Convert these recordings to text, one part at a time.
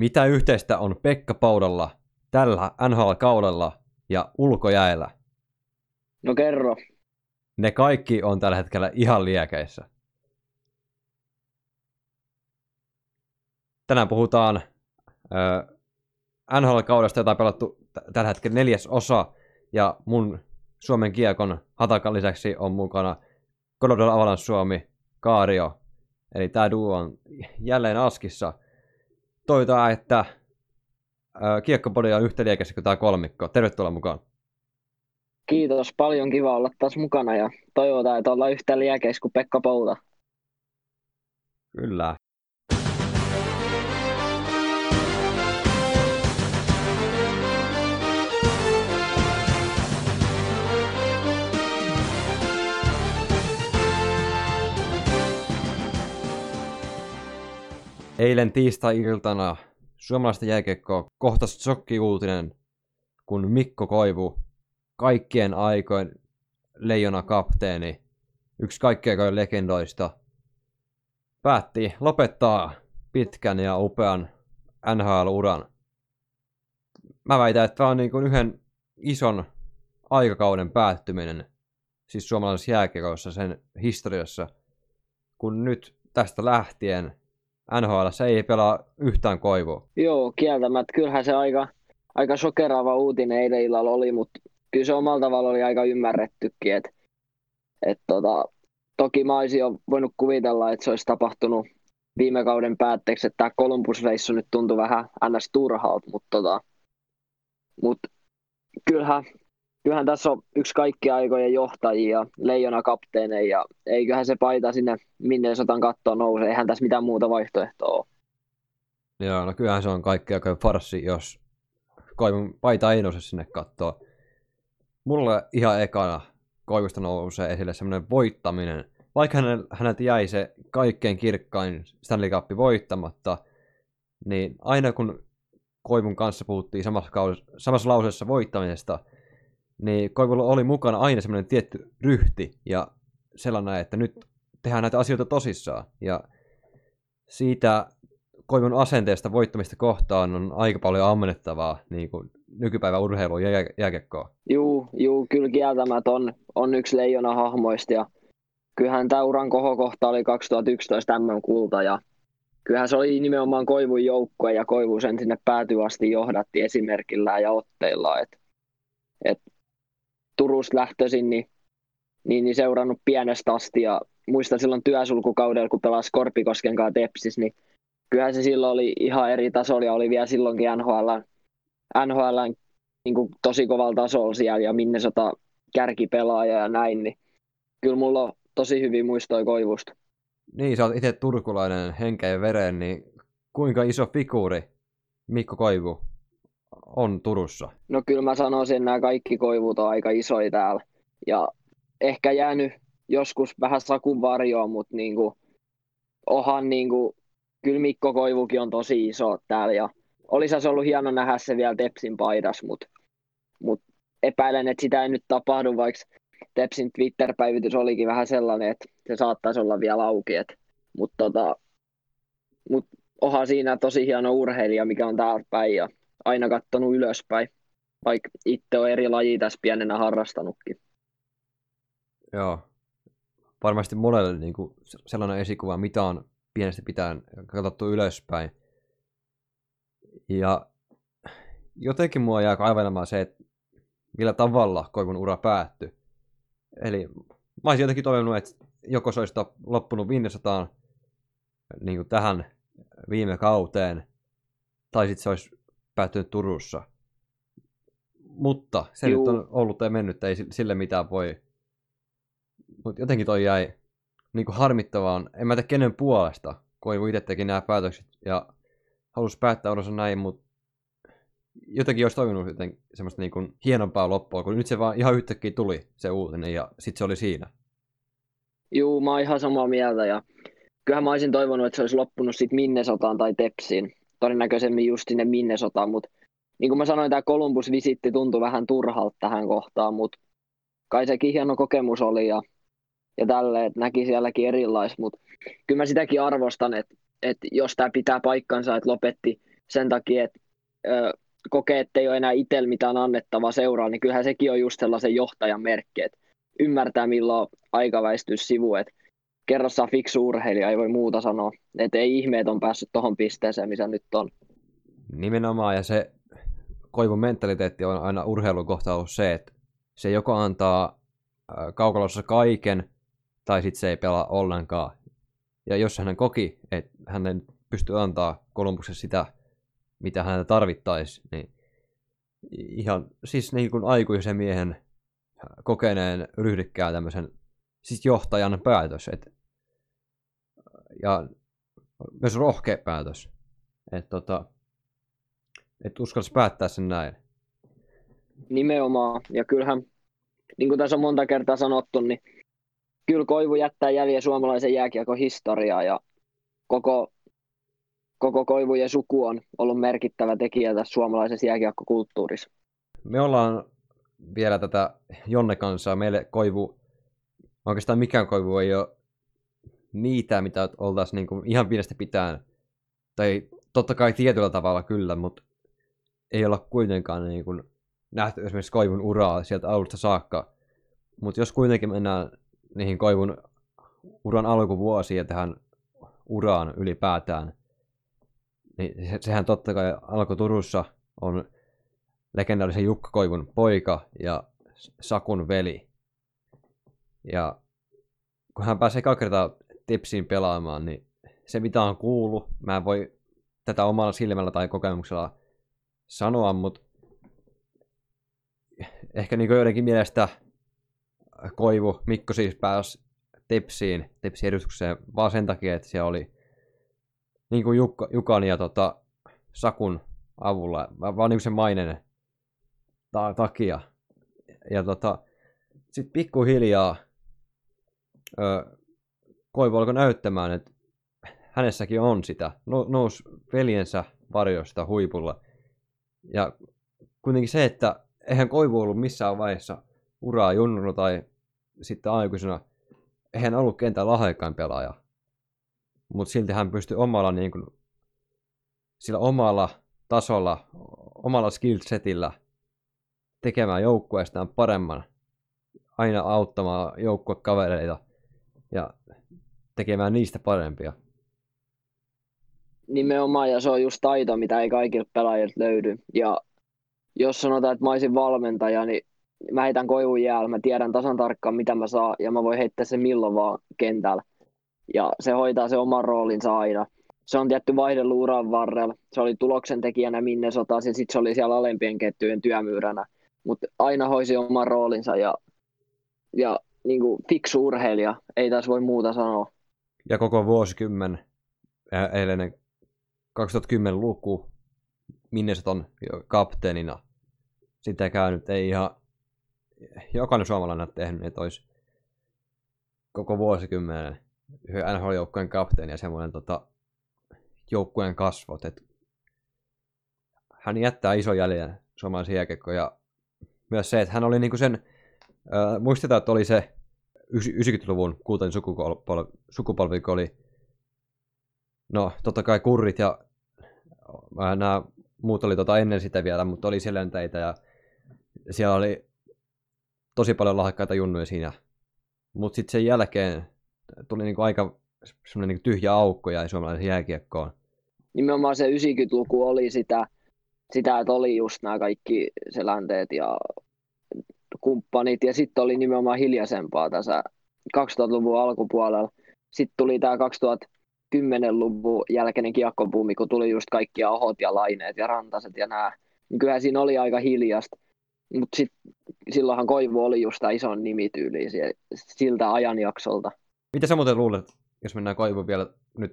Mitä yhteistä on Pekka Paudalla tällä NHL-kaudella ja ulkojäällä? No kerro. Ne kaikki on tällä hetkellä ihan liekeissä. Tänään puhutaan äh, NHL-kaudesta, jota on pelattu t- tällä hetkellä neljäs osa, ja mun Suomen kiekon hatakan lisäksi on mukana Colorado Avalanche Suomi, Kaario, eli tämä duo on jälleen askissa. Toivotaan, että kiekkopodi on yhtä liekässä kuin tämä kolmikko. Tervetuloa mukaan. Kiitos, paljon kiva olla taas mukana ja toivotaan, että ollaan yhtä liekeissä kuin Pekka Pouta. Kyllä. Eilen tiistai-iltana suomalaista jääkiekkoa kohtasi shokki-uutinen, kun Mikko Koivu, kaikkien aikojen leijona kapteeni, yksi kaikkien aikojen legendoista, päätti lopettaa pitkän ja upean NHL-uran. Mä väitän, että tämä on niin kuin yhden ison aikakauden päättyminen, siis suomalaisessa jääkiekossa sen historiassa, kun nyt tästä lähtien NHL se ei pelaa yhtään koivua. Joo, kieltämättä. Kyllähän se aika, aika sokeraava uutinen eilen illalla oli, mutta kyllä se omalla tavalla oli aika ymmärrettykin. Et, et tota, toki mä olisin jo voinut kuvitella, että se olisi tapahtunut viime kauden päätteeksi, että tämä Columbus-reissu nyt tuntui vähän ns. turhalta, mutta tota, mut kyllähän kyllähän tässä on yksi kaikki aikojen johtajia, leijona kapteeneja, ja eiköhän se paita sinne minne sotan kattoon nouse, eihän tässä mitään muuta vaihtoehtoa ole. Joo, no kyllähän se on kaikki aika farssi, jos Koivun paita ei nouse sinne kattoon. Mulle ihan ekana Koivusta nousee esille semmoinen voittaminen. Vaikka hänet jäi se kaikkein kirkkain Stanley Cup voittamatta, niin aina kun Koivun kanssa puhuttiin samassa, kaudessa, samassa lauseessa voittamisesta, niin Koivulla oli mukana aina semmoinen tietty ryhti ja sellainen, että nyt tehdään näitä asioita tosissaan. Ja siitä Koivun asenteesta voittamista kohtaan on aika paljon ammennettavaa niin kuin nykypäivän urheilu jääkekkoa. Juu, juu, kyllä kieltämät on, on yksi leijona hahmoista ja kyllähän tämä uran kohokohta oli 2011 MM-kulta ja kyllähän se oli nimenomaan Koivun joukkue ja Koivu sen sinne päätyy asti johdatti esimerkillä ja otteilla. Et, et Turusta lähtöisin, niin, niin, niin seurannut pienestä asti ja muistan silloin työsulkukaudella, kun pelasi Korpikosken kanssa Tepsis, niin kyllähän se silloin oli ihan eri tasolla ja oli vielä silloinkin NHL, NHL niin kuin tosi kovalla tasolla siellä ja minne sota kärkipelaaja ja näin, niin kyllä mulla on tosi hyvin muistoja Koivusta. Niin, sä oot itse turkulainen henkeä ja veren, niin kuinka iso figuuri Mikko Koivu on Turussa? No kyllä mä sanoisin, että nämä kaikki koivut on aika isoja täällä. Ja ehkä jäänyt joskus vähän sakun varjoon, mutta niin kuin, ohan niin kuin, kyllä Mikko Koivukin on tosi iso täällä. Ja olisi se ollut hieno nähdä se vielä Tepsin paidas, mutta, mutta epäilen, että sitä ei nyt tapahdu, vaikka Tepsin Twitter-päivitys olikin vähän sellainen, että se saattaisi olla vielä auki. Mutta tota, mut onhan siinä tosi hieno urheilija, mikä on täällä päin. Ja aina katsonut ylöspäin, vaikka itse on eri laji tässä pienenä harrastanutkin. Joo, varmasti monelle niin kuin sellainen esikuva, mitä on pienestä pitäen katsottu ylöspäin. Ja jotenkin mua jää kaivelemaan se, että millä tavalla Koivun ura päättyi. Eli mä olisin jotenkin toivonut, että joko se olisi loppunut 500 niin kuin tähän viime kauteen, tai sitten se olisi päättynyt Turussa. Mutta se Juu. nyt on ollut ja mennyt, ei sille mitään voi. Mutta jotenkin toi jäi niin kuin harmittavaan. En mä tiedä kenen puolesta, kun itse teki nämä päätökset ja halusi päättää uransa näin, mutta jotenkin olisi toivonut joten semmoista niin kuin hienompaa loppua, kun nyt se vaan ihan yhtäkkiä tuli se uutinen ja sitten se oli siinä. Juu, mä oon ihan samaa mieltä ja kyllähän mä olisin toivonut, että se olisi loppunut sitten Minnesotaan tai Tepsiin todennäköisemmin just sinne Minnesotaan, mutta niin kuin mä sanoin, tämä Columbus-visitti tuntui vähän turhalta tähän kohtaan, mutta kai sekin hieno kokemus oli ja, ja tälleen, että näki sielläkin erilais, mutta kyllä mä sitäkin arvostan, että, että jos tämä pitää paikkansa, että lopetti sen takia, että ö, kokee, että ei ole enää itsellä mitään annettavaa seuraa, niin kyllähän sekin on just sellaisen johtajan merkki, että ymmärtää milloin aika väistyä sivu, että kerrassaan fiksu urheilija, ei voi muuta sanoa, että ei ihmeet on päässyt tuohon pisteeseen, missä nyt on. Nimenomaan, ja se Koivun mentaliteetti on aina urheilun kohta ollut se, että se joko antaa kaukalossa kaiken, tai sitten se ei pelaa ollenkaan. Ja jos hän koki, että hän pystyy antaa Kolumbuksessa sitä, mitä häntä tarvittaisi, niin ihan siis niin kuin aikuisen miehen kokeneen ryhdikkään tämmöisen siis johtajan päätös. Et, ja myös rohkea päätös. Että tota, et uskalsi päättää sen näin. Nimenomaan. Ja kyllähän, niin kuin tässä on monta kertaa sanottu, niin kyllä Koivu jättää jäljen suomalaisen jääkiekon historiaa ja koko, koko Koivujen suku on ollut merkittävä tekijä tässä suomalaisessa jääkiekkokulttuurissa. Me ollaan vielä tätä Jonne kanssa. Meille Koivu, oikeastaan mikään Koivu ei ole niitä, mitä oltaisiin niin kuin ihan pienestä pitään, tai totta kai tietyllä tavalla kyllä, mutta ei olla kuitenkaan niin kuin nähty esimerkiksi Koivun uraa sieltä alusta saakka. Mutta jos kuitenkin mennään niihin Koivun uran alkuvuosiin ja tähän uraan ylipäätään, niin se, sehän totta kai alkoi Turussa, on legendaarisen Jukka Koivun poika ja Sakun veli. Ja kun hän pääsee kaksi kertaa Tipsiin pelaamaan, niin se mitä on kuullut, mä en voi tätä omalla silmällä tai kokemuksella sanoa, mutta ehkä niin joidenkin mielestä Koivu, Mikko siis pääsi Tepsiin, Tepsin edustukseen vaan sen takia, että siellä oli niin kuin Jukka, Jukan ja tota, Sakun avulla, vaan niin sen mainen ta- takia. Ja tota, sitten pikkuhiljaa ö, Koivu alkoi näyttämään, että hänessäkin on sitä. No, nousi veljensä varjosta huipulla. Ja kuitenkin se, että eihän Koivu ollut missään vaiheessa uraa junnuna tai sitten aikuisena, eihän ollut kentän lahjakkain pelaaja. Mutta silti hän pystyi omalla, niin kuin, sillä omalla tasolla, omalla skillsetillä tekemään joukkueestaan paremman, aina auttamaan joukkuekavereita tekemään niistä parempia. Nimenomaan, ja se on just taito, mitä ei kaikille pelaajille löydy. Ja jos sanotaan, että mä olisin valmentaja, niin mä heitän koivun jäällä, mä tiedän tasan tarkkaan, mitä mä saan, ja mä voin heittää sen milloin vaan kentällä. Ja se hoitaa se oman roolinsa aina. Se on tietty vaihdellut uran varrella. Se oli tuloksen tekijänä minne sotaan, ja sitten se oli siellä alempien kettyjen työmyyränä. Mutta aina hoisi oman roolinsa, ja, ja niin kuin fiksu urheilija, ei taas voi muuta sanoa. Ja koko vuosikymmen, eilinen 2010 luku, Minnesotan kapteenina. Sitäkään nyt ei ihan jokainen suomalainen ole tehnyt, että olisi koko vuosikymmenen NHL-joukkueen kapteeni ja semmoinen tota, joukkueen kasvot. Et hän jättää iso jäljen suomalaisen jääkiekkoon ja myös se, että hän oli niinku sen, äh, muistetaan, että oli se 90-luvun kultainen sukupolvi, sukupolvi oli no totta kai kurrit ja nämä muut oli tota ennen sitä vielä, mutta oli selänteitä ja siellä oli tosi paljon lahjakkaita junnuja siinä. Mutta sitten sen jälkeen tuli niinku aika semmoinen niinku tyhjä aukko ja suomalaisen jääkiekkoon. Nimenomaan se 90-luku oli sitä, sitä, että oli just nämä kaikki selänteet ja kumppanit, ja sitten oli nimenomaan hiljaisempaa tässä 2000-luvun alkupuolella. Sitten tuli tämä 2010-luvun jälkeinen kiekkobuumi, kun tuli just kaikki ahot ja laineet ja rantaset ja nämä. Niin kyllähän siinä oli aika hiljasta. Mutta silloinhan Koivu oli just tämä ison nimityyli siltä ajanjaksolta. Mitä sä muuten luulet, jos mennään Koivu vielä nyt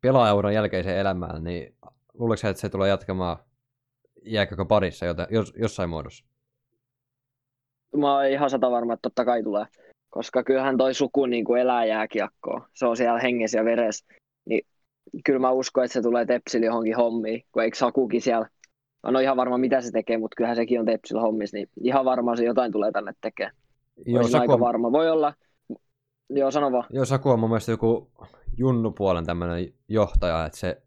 pelaajauran jälkeiseen elämään, niin luuletko että se tulee jatkamaan jääkö parissa joten, jos, jossain muodossa? Mä oon ihan sata varma, että totta kai tulee. Koska kyllähän toi suku niin kuin elää jääkiekkoa. Se on siellä hengessä ja veressä. Niin kyllä mä uskon, että se tulee Tepsili johonkin hommiin, kun eikö Sakukin siellä Mä en ole ihan varma, mitä se tekee, mutta kyllähän sekin on Tepsillä hommissa, niin ihan varmaan se jotain tulee tänne tekemään. Joo, Saku... aika varma. Voi olla, joo sano vaan. Joo, Saku on mun mielestä joku junnupuolen tämmöinen johtaja, että se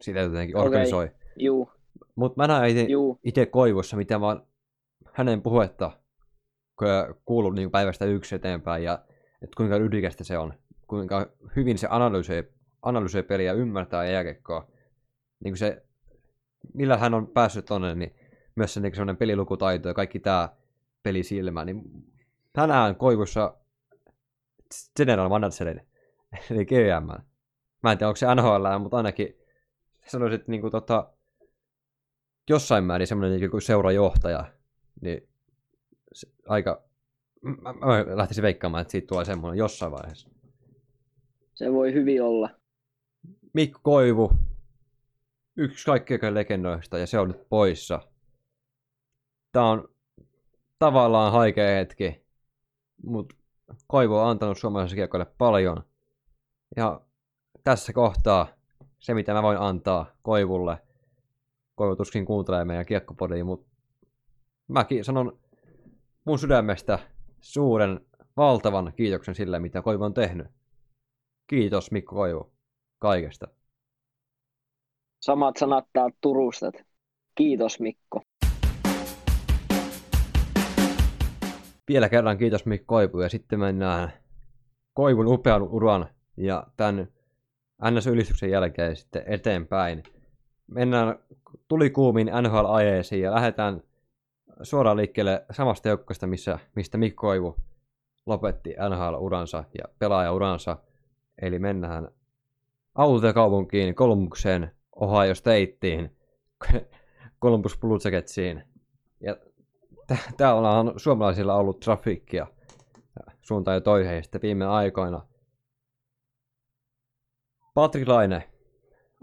sitä jotenkin organisoi. Juu, Mutta mä näen itse, Koivussa, mitä vaan hänen puhetta kuullut niin päivästä yksi eteenpäin ja että kuinka ydikästä se on, kuinka hyvin se analysoi, analysoi peliä ymmärtää jääkekkoa. Niin se, millä hän on päässyt tonne, niin myös se niin semmoinen pelilukutaito ja kaikki tämä pelisilmä, niin tänään Koivussa General Managerin, eli GM. Mä en tiedä, onko se NHL, mutta ainakin sanoisin, että niin kuin, tota, jossain määrin semmoinen niin seurajohtaja, niin aika, mä, mä lähtisin veikkaamaan, että siitä tulee semmoinen jossain vaiheessa. Se voi hyvin olla. Mikko Koivu, yksi kaikkein legendoista, ja se on nyt poissa. Tämä on tavallaan haikea hetki, mutta Koivu on antanut suomalaiselle kiekkoille paljon. Ja tässä kohtaa se, mitä mä voin antaa Koivulle, Koivu tuskin kuuntelee meidän kiekkopodia, mutta mäkin sanon mun sydämestä suuren, valtavan kiitoksen sille, mitä Koivu on tehnyt. Kiitos Mikko Koivu kaikesta. Samat sanat täältä Turusta. Kiitos Mikko. Vielä kerran kiitos Mikko Koivu ja sitten mennään Koivun upean uran ja tämän NS-ylistyksen jälkeen sitten eteenpäin. Mennään tulikuumin NHL-ajeisiin ja lähdetään suoraan liikkeelle samasta joukkueesta, missä, mistä Mikko Koivu lopetti NHL-uransa ja pelaajauransa. Eli mennään autokaupunkiin, Kolumbukseen, Ohio Stateen, Columbus Blue Jacketsiin. Ja tä- täällä on suomalaisilla ollut trafikkia suuntaan ja toiseen sitten viime aikoina. Patrick Laine,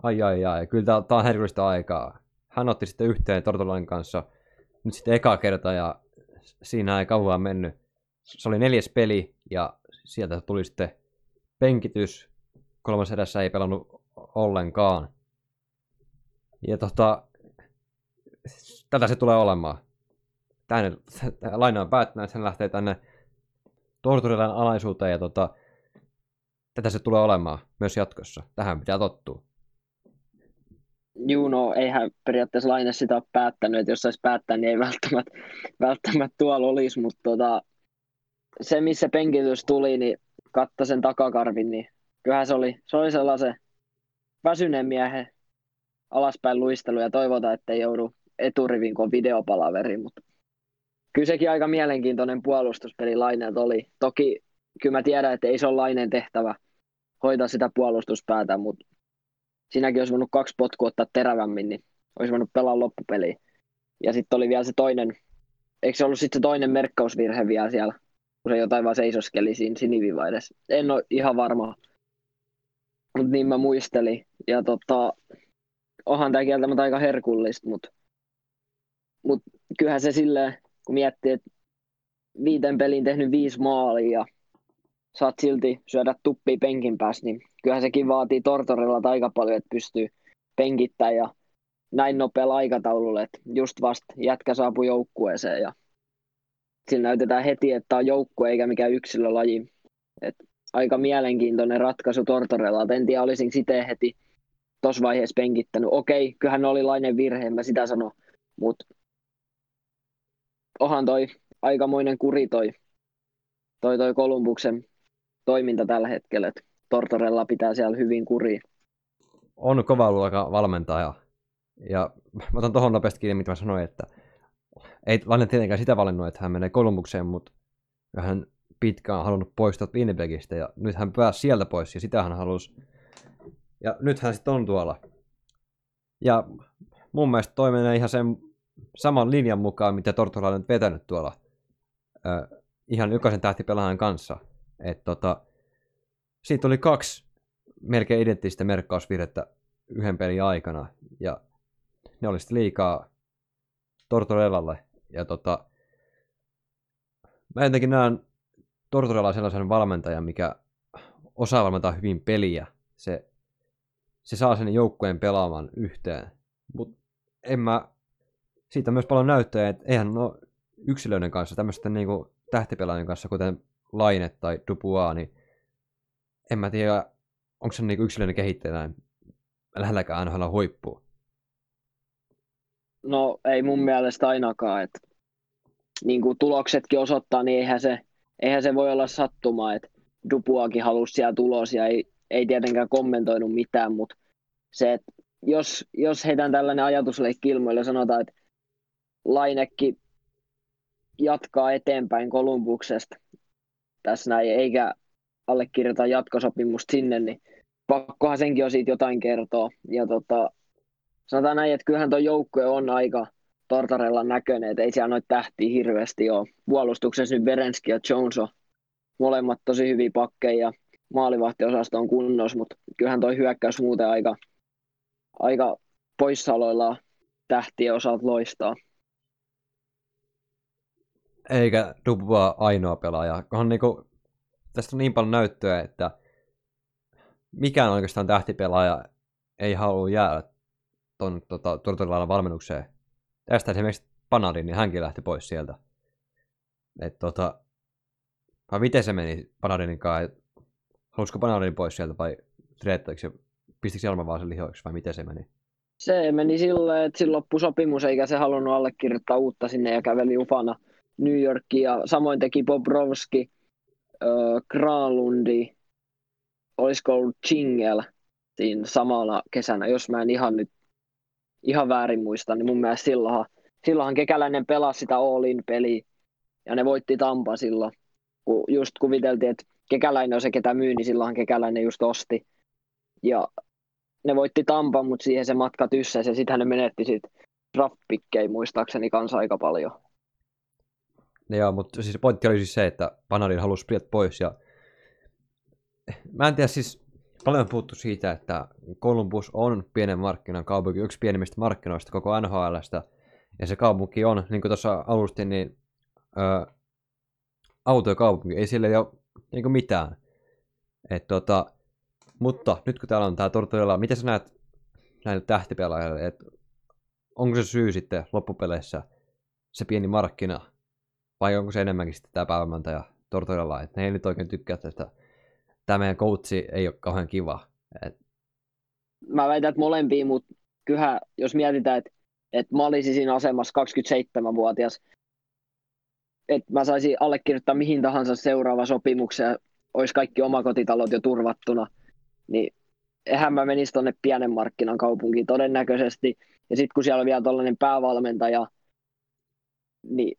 ai ai ai, kyllä tää, tää on herkullista aikaa. Hän otti sitten yhteen Tortolain kanssa nyt sitten eka kerta ja siinä ei kauan mennyt. Se oli neljäs peli ja sieltä tuli sitten penkitys. Kolmas edessä ei pelannut ollenkaan. Ja tota, tätä se tulee olemaan. Tänne, laina on päättänyt, että hän lähtee tänne Torturilan alaisuuteen ja tota, tätä se tulee olemaan myös jatkossa. Tähän pitää tottua. Juu, no eihän periaatteessa Laine sitä ole päättänyt, että jos saisi päättää, niin ei välttämättä, välttämättä tuolla olisi, mutta tota, se missä penkitys tuli, niin katta sen takakarvin, niin kyllähän se oli, se oli sellaisen väsyneen miehen alaspäin luistelu ja toivotaan, että ei joudu eturivin, kun on videopalaveri, mutta kyllä sekin aika mielenkiintoinen puolustuspeli Laineelta oli. Toki kyllä mä tiedän, että ei se ole Laineen tehtävä hoitaa sitä puolustuspäätä, mutta siinäkin olisi voinut kaksi potkua ottaa terävämmin, niin olisi voinut pelaa loppupeliä. Ja sitten oli vielä se toinen, eikö se ollut sitten se toinen merkkausvirhe vielä siellä, kun se jotain vaan seisoskeli siinä siniviva. En ole ihan varma, mutta niin mä muistelin. Ja tota, onhan tämä kieltämättä aika herkullista, mutta mut kyllähän se silleen, kun miettii, että viiten pelin tehnyt viisi maalia ja saat silti syödä tuppia penkin päässä, niin kyllähän sekin vaatii Tortorella aika paljon, että pystyy penkittämään ja näin nopealla aikataululla, että just vasta jätkä saapui joukkueeseen ja sillä näytetään heti, että on joukkue eikä mikään yksilölaji. Et aika mielenkiintoinen ratkaisu Tortorella. En tiedä, olisin sitä heti tuossa vaiheessa penkittänyt. Okei, kyllähän oli lainen virhe, mä sitä sano, mutta onhan toi aikamoinen kuri toi, toi, toi Kolumbuksen toiminta tällä hetkellä, että Tortorella pitää siellä hyvin kuriin. On kova luokan valmentaja. Ja mä otan tuohon nopeasti kiinni, mitä mä sanoin, että ei Laine tietenkään sitä valinnut, että hän menee Kolumbukseen, mutta hän pitkään halunnut poistaa Winnipegistä ja nyt hän pääsi sieltä pois ja sitä hän halusi. Ja nyt hän sitten on tuolla. Ja mun mielestä toi menee ihan sen saman linjan mukaan, mitä Tortola on nyt vetänyt tuolla ö, ihan jokaisen tähtipelaajan kanssa. Et tota, siitä oli kaksi melkein identtistä merkkausvirhettä yhden pelin aikana, ja ne oli sitten liikaa Tortorellalle. Ja tota, mä jotenkin näen Tortorella sellaisen valmentajan, mikä osaa valmentaa hyvin peliä. Se, se saa sen joukkueen pelaamaan yhteen. Mutta en mä, siitä myös paljon näyttöjä, että eihän no yksilöiden kanssa, tämmöisten niinku tähtipelaajien kanssa, kuten Laine tai Dubois, niin en mä tiedä, onko se niinku yksilöinen kehittäjä lähelläkään NHL huippua. No ei mun mielestä ainakaan, että niin kuin tuloksetkin osoittaa, niin eihän se, eihän se voi olla sattuma, että Dupuakin halusi siellä tulos ja ei, ei tietenkään kommentoinut mitään, mutta se, että jos, jos heitän tällainen ajatusleikki ilmoille sanotaan, että Lainekki jatkaa eteenpäin Kolumbuksesta tässä näin, eikä allekirjoita jatkosopimusta sinne, niin pakkohan senkin on siitä jotain kertoa. Ja tota, sanotaan näin, että kyllähän tuo joukkue on aika Tortarella näköinen, että ei siellä noita tähtiä hirveästi ole. Puolustuksessa nyt Berenski ja Jones on molemmat tosi hyviä pakkeja ja maalivahtiosasto on kunnossa, mutta kyllähän tuo hyökkäys muuten aika, aika poissaoloilla tähtien osalta loistaa. Eikä Dubois ainoa pelaaja. On niinku, tästä on niin paljon näyttöä, että mikään oikeastaan tähtipelaaja ei halua jäädä tuon tota, Tortorellaan valmennukseen. Tästä esimerkiksi Panadin, niin hänkin lähti pois sieltä. Et, tota, vai miten se meni Panadinin kanssa? Halusiko Panadin pois sieltä vai treettaiko se, pistikö Jelma vaan sen lihoiksi vai miten se meni? Se meni silleen, että sillä loppui sopimus eikä se halunnut allekirjoittaa uutta sinne ja käveli ufana New Yorkiin. Ja samoin teki Bobrovski, äh, Granlundi, olisiko ollut Chingel siinä samalla kesänä, jos mä en ihan nyt ihan väärin muista, niin mun mielestä silloinhan, silloinhan Kekäläinen pelasi sitä All-in peliä ja ne voitti Tampa silloin. Kun just kuviteltiin, että Kekäläinen on se, ketä myy, niin silloinhan Kekäläinen just osti. Ja ne voitti Tampa, mutta siihen se matka tyssäsi ja sitten ne menetti sit draftpikkejä muistaakseni kanssa aika paljon. Joo, mutta siis pointti oli siis se, että Panarin halusi Priet pois ja mä en tiedä siis, paljon on puhuttu siitä, että Columbus on pienen markkinan kaupunki, yksi pienimmistä markkinoista koko NHLstä. Ja se kaupunki on, niin kuin tuossa alustin, niin ö, autokaupunki, ei sille ole niin kuin mitään. Et, tota, mutta nyt kun täällä on tämä Tortorella, miten sä näet näille tähtipelaajille, että onko se syy sitten loppupeleissä se pieni markkina, vai onko se enemmänkin sitten tämä päivämäntäjä Tortorella, että ne ei nyt oikein tykkää tästä tämä meidän coachi ei ole kauhean kiva. Et... Mä väitän, että molempia, mutta kyllä jos mietitään, että, että mä olisin siinä asemassa 27-vuotias, että mä saisin allekirjoittaa mihin tahansa seuraava sopimuksen olisi kaikki omakotitalot jo turvattuna, niin eihän mä menisi tuonne pienen markkinan kaupunkiin todennäköisesti. Ja sitten kun siellä on vielä tällainen päävalmentaja, niin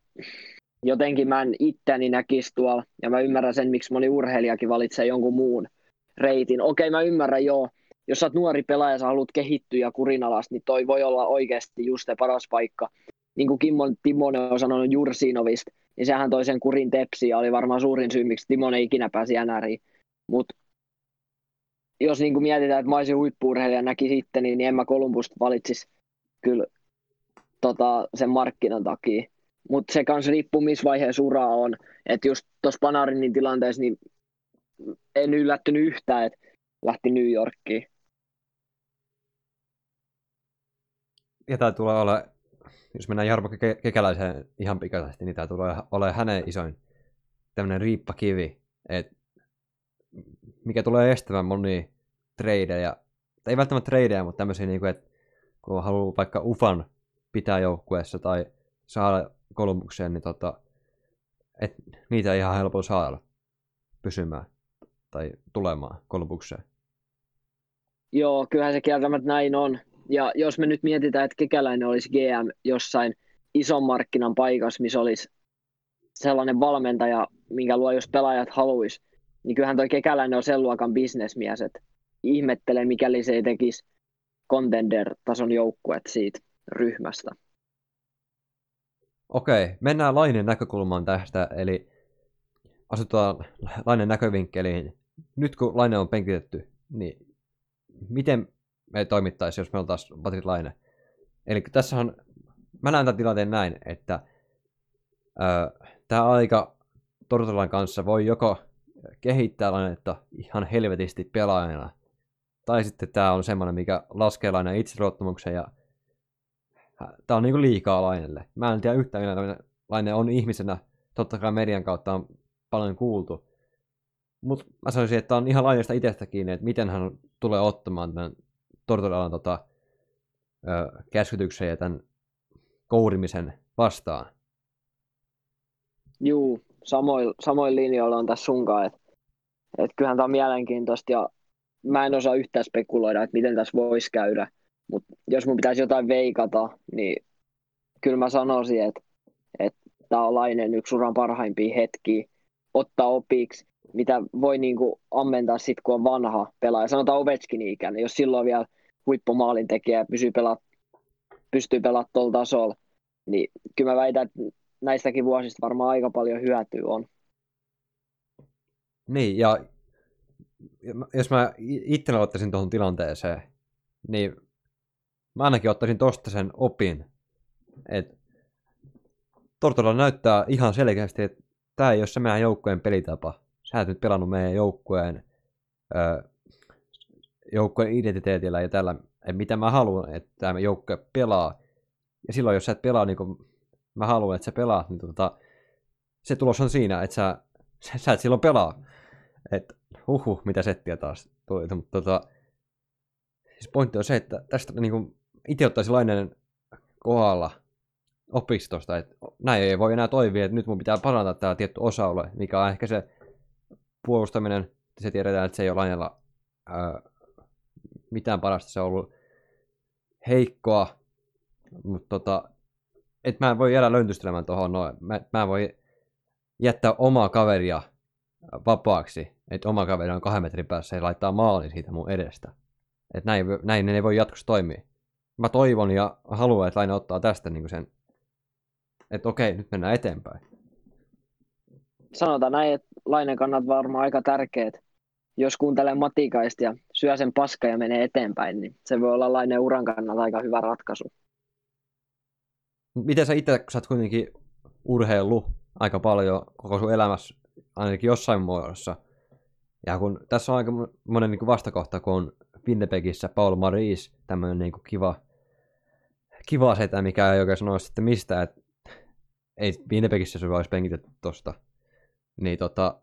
jotenkin mä en itteni näkisi tuolla, ja mä ymmärrän sen, miksi moni urheilijakin valitsee jonkun muun reitin. Okei, mä ymmärrän joo, jos sä oot nuori pelaaja ja sä haluat kehittyä ja kurinalasta, niin toi voi olla oikeasti just se paras paikka. Niin kuin Kimmo Timonen on sanonut Jursinovista, niin sehän toi sen kurin tepsi ja oli varmaan suurin syy, miksi Timonen ikinä pääsi NRiin. Mutta jos niin kuin mietitään, että mä olisin huippuurheilija näki sitten, niin en mä Kolumbusta valitsisi kyllä tota, sen markkinan takia mutta se kanssa riippuu, missä vaiheessa uraa on. Että just tuossa Panarinin tilanteessa niin en yllättynyt yhtään, että lähti New Yorkiin. Ja tämä tulee olla, jos mennään Jarmo Kekäläiseen ihan pikaisesti, niin tämä tulee olla hänen isoin tämmöinen riippakivi, että mikä tulee estämään monia tradeja, tai ei välttämättä tradeja, mutta tämmöisiä, niin kuin, että kun haluaa vaikka UFAN pitää joukkueessa tai saada Kolumbukseen, niin tota, et niitä ei ihan helpolla saada pysymään tai tulemaan Kolumbukseen. Joo, kyllähän se kieltämättä näin on. Ja jos me nyt mietitään, että Kekäläinen olisi GM jossain ison markkinan paikassa, missä olisi sellainen valmentaja, minkä luo jos pelaajat haluaisi, niin kyllähän toi Kekäläinen on sen luokan bisnesmies, että ihmettelen, mikäli se ei tekisi contender-tason joukkuet siitä ryhmästä. Okei, mennään Lainen näkökulmaan tästä, eli asutaan Lainen näkövinkkeliin. Nyt kun Laine on penkitetty, niin miten me toimittaisiin, jos me oltaisiin Patrik Laine? Eli tässä on, mä näen tämän tilanteen näin, että tämä aika Tortolan kanssa voi joko kehittää Lainetta ihan helvetisti pelaajana, tai sitten tämä on semmoinen, mikä laskee Laineen itseluottamuksen ja Tämä on niinku liikaa Lainelle. Mä en tiedä yhtään, millä Laine on ihmisenä. Totta kai median kautta on paljon kuultu. Mutta mä sanoisin, että on ihan Laineesta itsestä kiinni, että miten hän tulee ottamaan tämän Tortolan tota, käskytyksen ja tämän kourimisen vastaan. Juu, samoin, samoin linjoilla on tässä sunkaan, että et kyllähän tämä on mielenkiintoista ja mä en osaa yhtään spekuloida, että miten tässä voisi käydä, mutta jos mun pitäisi jotain veikata, niin kyllä mä sanoisin, että, että tämä on Lainen yksi uran parhaimpia hetkiä, ottaa opiksi, mitä voi niin ammentaa sitten, kun on vanha pelaaja. Sanotaan Ovechkin ikäinen, jos silloin vielä huippumaalin tekijä pysyy pelaa, pystyy pelaamaan tuolla tasolla, niin kyllä mä väitän, että näistäkin vuosista varmaan aika paljon hyötyä on. Niin, ja jos mä itse ottaisin tuohon tilanteeseen, niin mä ainakin ottaisin tosta sen opin, että Tortola näyttää ihan selkeästi, että tämä ei ole se meidän joukkueen pelitapa. Sä et nyt pelannut meidän joukkueen, öö, joukkueen identiteetillä ja tällä, että mitä mä haluan, että tämä joukkue pelaa. Ja silloin, jos sä et pelaa niin kuin mä haluan, että sä pelaat, niin tota, se tulos on siinä, että sä, sä, sä et silloin pelaa. Että huhu, mitä settiä taas tuli. Mutta tota, siis pointti on se, että tästä niin kuin, itse ottaisi lainen kohdalla opistosta, että näin ei voi enää toimia, että nyt mun pitää parantaa tämä tietty osa-alue, mikä on ehkä se puolustaminen, se tiedetään, että se ei ole lainella ää, mitään parasta, se on ollut heikkoa, mutta tota, et mä en voi jäädä löntystelemään tuohon noin. Mä, mä en voi jättää omaa kaveria vapaaksi, että oma kaveri on kahden metrin päässä ja laittaa maali siitä mun edestä. Että näin, näin ne ei voi jatkossa toimia. Mä toivon ja haluan, että Laine ottaa tästä niin sen, että okei, nyt mennään eteenpäin. Sanotaan näin, että Lainen kannat varmaan aika tärkeät. Jos kuuntelee Matikaista ja syö sen paska ja menee eteenpäin, niin se voi olla Lainen uran kannalta aika hyvä ratkaisu. Miten sä itse, kun sä oot kuitenkin urheillut aika paljon koko sun elämässä, ainakin jossain muodossa, ja kun tässä on aika monen niin vastakohta, kun on Winnipegissä Paul Maris, tämmöinen niin kiva, kiva setä, mikä ei oikein sanoa sitten mistä, että ei Winnipegissä se olisi penkitetty tosta. Niin tota,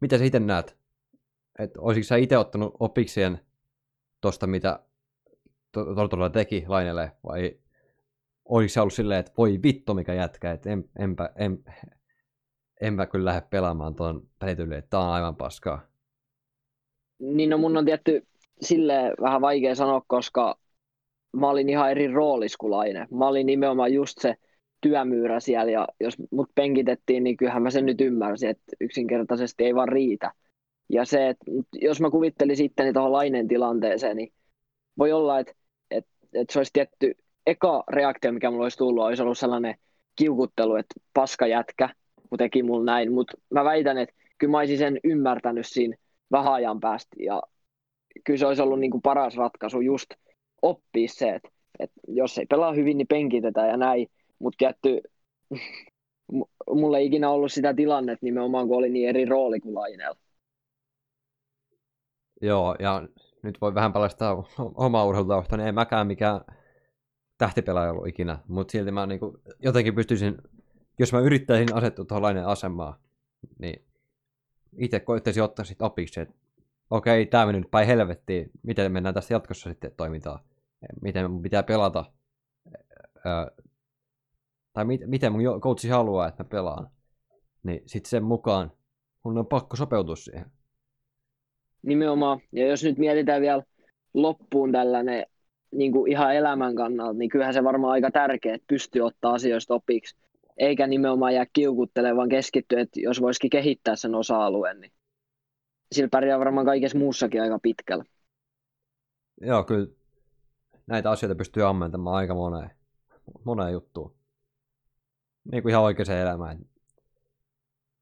mitä sä itse näet? Että olisitko sä itse ottanut opikseen tosta, mitä Tortola teki Lainelle, vai oliko se ollut silleen, että voi vittu mikä jätkä, että en, enpä, en, enpä kyllä lähde pelaamaan tuon pelityyli, että tää on aivan paskaa. Niin no mun on tietty sille vähän vaikea sanoa, koska mä olin ihan eri roolis kuin Laine. Mä olin nimenomaan just se työmyyrä siellä ja jos mut penkitettiin, niin kyllähän mä sen nyt ymmärsin, että yksinkertaisesti ei vaan riitä. Ja se, että jos mä kuvittelin sitten tuohon Laineen tilanteeseen, niin voi olla, että, että, että se olisi tietty eka reaktio, mikä mulla olisi tullut, olisi ollut sellainen kiukuttelu, että paska jätkä, kun teki mulla näin, mutta mä väitän, että kyllä mä olisin sen ymmärtänyt siinä vähän ajan päästä, ja kyllä se olisi ollut niin kuin paras ratkaisu just oppia se, että, että jos ei pelaa hyvin, niin penkitetään ja näin, mutta tietty, mulla ei ikinä ollut sitä tilannetta nimenomaan, kun oli niin eri rooli kuin Lainella. Joo, ja nyt voi vähän paljastaa omaa urheilutausta, niin en mäkään mikään tähtipelaaja ollut ikinä, mutta silti mä niin jotenkin pystyisin, jos mä yrittäisin asettua tuohon asemaan, niin itse koittaisin ottaa sitten opiksi, että okei, tämä meni nyt päin helvettiin, miten mennään tästä jatkossa sitten toimintaan, miten mun pitää pelata, öö, tai mit, miten mun coachi haluaa, että mä pelaan, niin sitten sen mukaan mun on pakko sopeutua siihen. Nimenomaan, ja jos nyt mietitään vielä loppuun tällainen niin kuin ihan elämän kannalta, niin kyllähän se varmaan aika tärkeää, että pystyy ottaa asioista opiksi, eikä nimenomaan jää kiukuttelemaan, vaan keskittyä, että jos voisikin kehittää sen osa-alueen, niin sillä pärjää varmaan kaikessa muussakin aika pitkällä. Joo, kyllä näitä asioita pystyy ammentamaan aika moneen, moneen juttuun. Niin kuin ihan oikeaan elämään.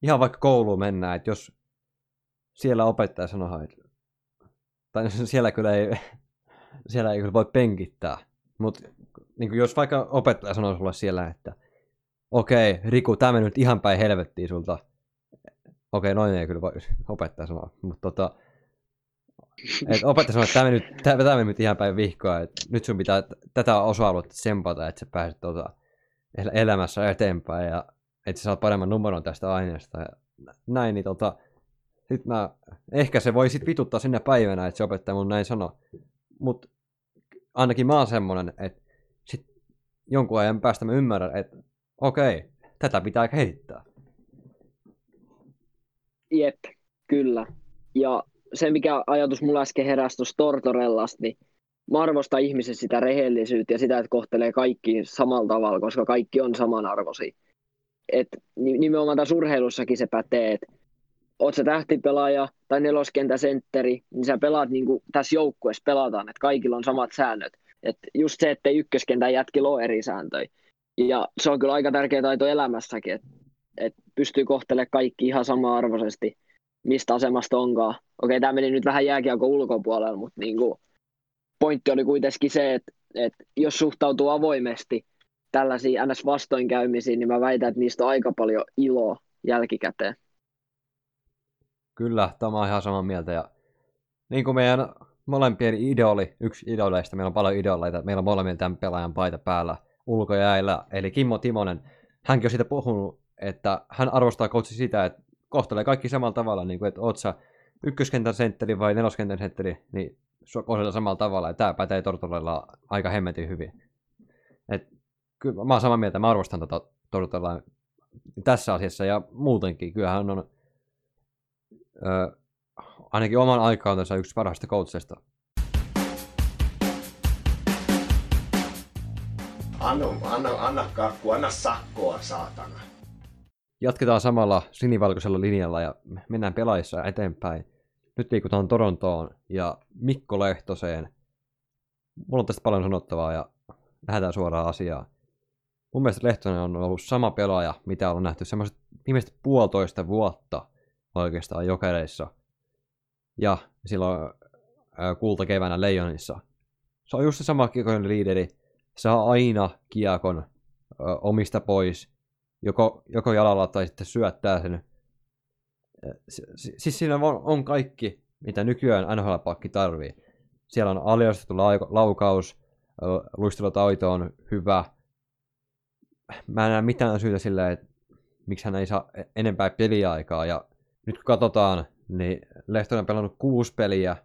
Ihan vaikka kouluun mennään, että jos siellä opettaja sanoo, että tai siellä kyllä ei siellä ei kyllä voi penkittää. Mutta niin jos vaikka opettaja sanoo sulle siellä, että okei, Riku, tämä meni nyt ihan päin helvettiin sulta. Okei, noin ei kyllä voi opettaja sanoa, mutta tota, et opettaja sanoo, että tämä meni, nyt, tämä, tämä meni nyt ihan päin vihkoa, että nyt sun pitää tätä osa-aluetta sempata, että sä pääset tota, elämässä eteenpäin ja että sä saat paremman numeron tästä aineesta ja näin, niin tota, sit mä, ehkä se voi sit vituttaa sinne päivänä, että se opettaja mun näin sanoo, Mutta ainakin mä oon semmonen, että sit jonkun ajan päästä mä ymmärrän, että okei, tätä pitää kehittää. Jep, kyllä. Ja se, mikä ajatus mulla äsken heräsi tuossa Tortorellasta, niin mä arvostan ihmisen sitä rehellisyyttä ja sitä, että kohtelee kaikki samalla tavalla, koska kaikki on samanarvoisia. Et nimenomaan tässä urheilussakin se pätee, että oot sä tähtipelaaja tai neloskentäsentteri, niin sä pelaat niin kuin tässä joukkueessa pelataan, että kaikilla on samat säännöt. Et just se, että ykköskentän jätkillä on eri sääntöjä. Ja se on kyllä aika tärkeä taito elämässäkin, että et pystyy kohtelemaan kaikki ihan sama-arvoisesti, mistä asemasta onkaan. Okei, tämä meni nyt vähän jääkiekon ulkopuolella, mutta niin kuin, pointti oli kuitenkin se, että, että jos suhtautuu avoimesti tällaisiin NS-vastoinkäymisiin, niin mä väitän, että niistä on aika paljon iloa jälkikäteen. Kyllä, tämä on ihan samaa mieltä. Ja niin kuin meidän molempien idoli, yksi idoleista, meillä on paljon idoleita, meillä on molemmilla tämän pelaajan paita päällä ulkojäällä, eli Kimmo Timonen. Hänkin on siitä puhunut, että hän arvostaa coachi sitä, että kohtelee kaikki samalla tavalla, niin kuin, että oot sä ykköskentän sentteri vai neloskentän sentteri, niin sua kohdellaan samalla tavalla, ja tämä pätee Tortorella aika hemmetin hyvin. Et, kyllä mä oon samaa mieltä, mä arvostan tätä tota Tortorella tässä asiassa ja muutenkin. Kyllähän on ö, ainakin oman aikaan tässä yksi parhaista coachista. Anna, anna, anna kakku, anna sakkoa, saatana. Jatketaan samalla sinivalkoisella linjalla ja mennään pelaajissa eteenpäin. Nyt liikutaan Torontoon ja Mikko Lehtoseen. Mulla on tästä paljon sanottavaa ja lähdetään suoraan asiaan. Mun mielestä Lehtonen on ollut sama pelaaja, mitä on nähty semmoiset viimeiset puolitoista vuotta oikeastaan jokereissa. Ja silloin kulta keväänä Leijonissa. Se on just se sama kiekollinen liideri. Saa aina kiekon omista pois, joko, joko jalalla tai sitten syöttää sen siis siinä on, on kaikki, mitä nykyään NHL-pakki tarvii. Siellä on aliostettu laukaus, luistelutaito on hyvä. Mä en näe mitään syytä silleen, että miksi hän ei saa e-, enempää peliaikaa. Ja nyt kun katsotaan, niin Lehtonen on pelannut kuusi peliä.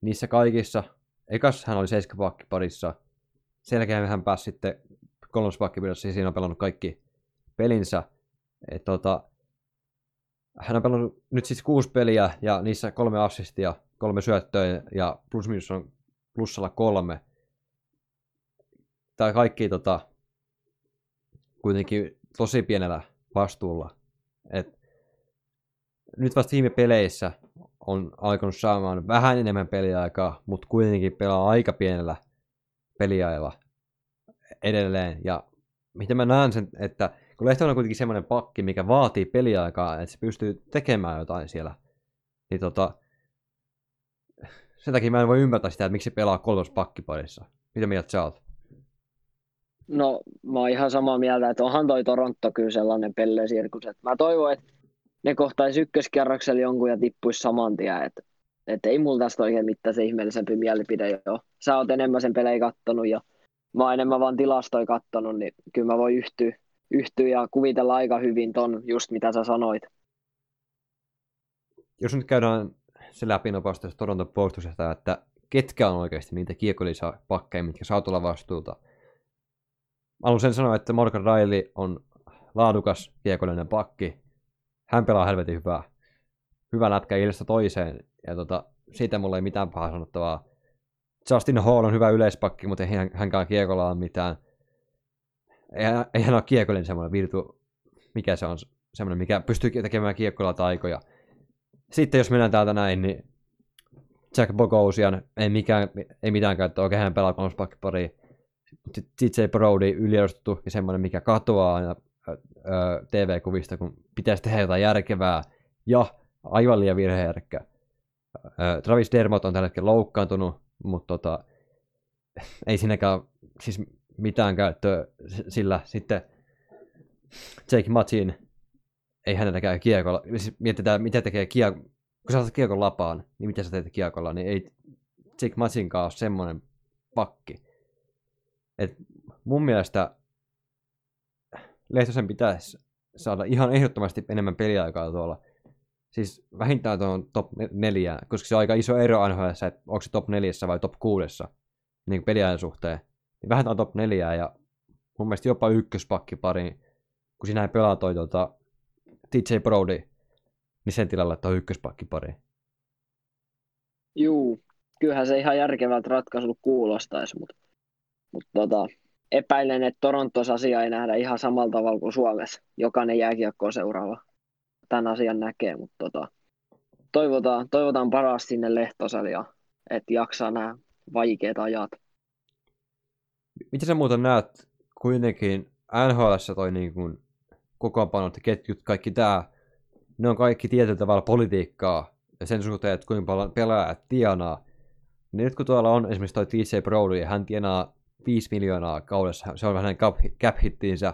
Niissä kaikissa, ekas hän oli seiskapakki parissa. Selkeä hän pääsi sitten kolmospakkipidassa ja siinä on pelannut kaikki pelinsä. Et tota, hän on pelannut nyt siis kuusi peliä ja niissä kolme assistia, kolme syöttöä ja plus minus on plussalla kolme. Tämä kaikki tota, kuitenkin tosi pienellä vastuulla. Et nyt vasta viime peleissä on alkanut saamaan vähän enemmän peliaikaa, mutta kuitenkin pelaa aika pienellä peliajalla edelleen. Ja mitä mä näen sen, että kun Lehtonen on kuitenkin semmoinen pakki, mikä vaatii peliaikaa, että se pystyy tekemään jotain siellä, niin tota, sen takia mä en voi ymmärtää sitä, että miksi se pelaa kolmas pakkiparissa. Mitä mieltä sä oot? No, mä oon ihan samaa mieltä, että onhan toi Toronto kyllä sellainen pellesirkus. Mä toivon, että ne kohtaisi ykköskierroksella jonkun ja tippuisi saman tien. Että, että ei mulla tästä oikein mitään se ihmeellisempi mielipide jo. Sä oot enemmän sen pelejä kattonut ja mä oon enemmän vaan tilastoja kattonut, niin kyllä mä voin yhtyä, yhtyä ja kuvitella aika hyvin ton just mitä sä sanoit. Jos nyt käydään se läpi nopeasti Toronton puolustuksesta, että ketkä on oikeasti niitä kiekollisia pakkeja, mitkä saa tulla vastuuta. Haluan sen sanoa, että Morgan Riley on laadukas kiekollinen pakki. Hän pelaa helvetin hyvää. Hyvä lätkä ilmasta toiseen. Ja tota, siitä mulla ei mitään pahaa sanottavaa. Justin Hall on hyvä yleispakki, mutta ei hänkään kiekolla ole mitään ei, ei hän ole kiekollinen semmoinen virtu, mikä se on, semmoinen, mikä pystyy tekemään kiekkoilla taikoja. Sitten jos mennään täältä näin, niin Jack Bogosian ei, mikään, ei mitään käyttöä, oikein hän pelaa kolmospakkipariin. Sitten se Brody yliedustettu ja semmoinen, mikä katoaa aina TV-kuvista, kun pitäisi tehdä jotain järkevää ja aivan liian virheherkkä. Travis Dermot on tällä hetkellä loukkaantunut, mutta tota, ei siinäkään, siis mitään käyttöä, sillä sitten Jake Matsin ei hänelläkään kiekolla. Siis mietitään, mitä tekee kiekko. Kun sä otat kiekon lapaan, niin mitä sä teet kiekolla, niin ei Jake Matsinkaan ole semmoinen pakki. Et mun mielestä Lehtosen pitäisi saada ihan ehdottomasti enemmän peliaikaa tuolla. siis vähintään tuon top neljä, koska se on aika iso ero NHL, että onko se top neljässä vai top kuudessa niin peliajan suhteen. Niin vähintään top neljää ja mun mielestä jopa ykköspakki pari, kun sinä ei pelaa toi tuota, TJ Brody, niin sen tilalla tuo ykköspakki pari. Juu, kyllähän se ihan järkevältä ratkaisulta kuulostaisi, mutta, mutta tota, epäilen, että Torontossa asia ei nähdä ihan samalla tavalla kuin Suomessa. Jokainen jääkiekko seuraava tämän asian näkee, mutta tota, toivotaan, toivotaan paras sinne Lehtoselle ja että jaksaa nämä vaikeat ajat. Miten sä muuten näet kuitenkin NHL toi niin kuin kokoonpanot ketjut, kaikki tää, ne on kaikki tietyllä tavalla politiikkaa ja sen suhteen, että kuinka paljon pelaajat tienaa. Niin nyt kun tuolla on esimerkiksi toi TJ Brody ja hän tienaa 5 miljoonaa kaudessa, se on vähän cap hittiinsä,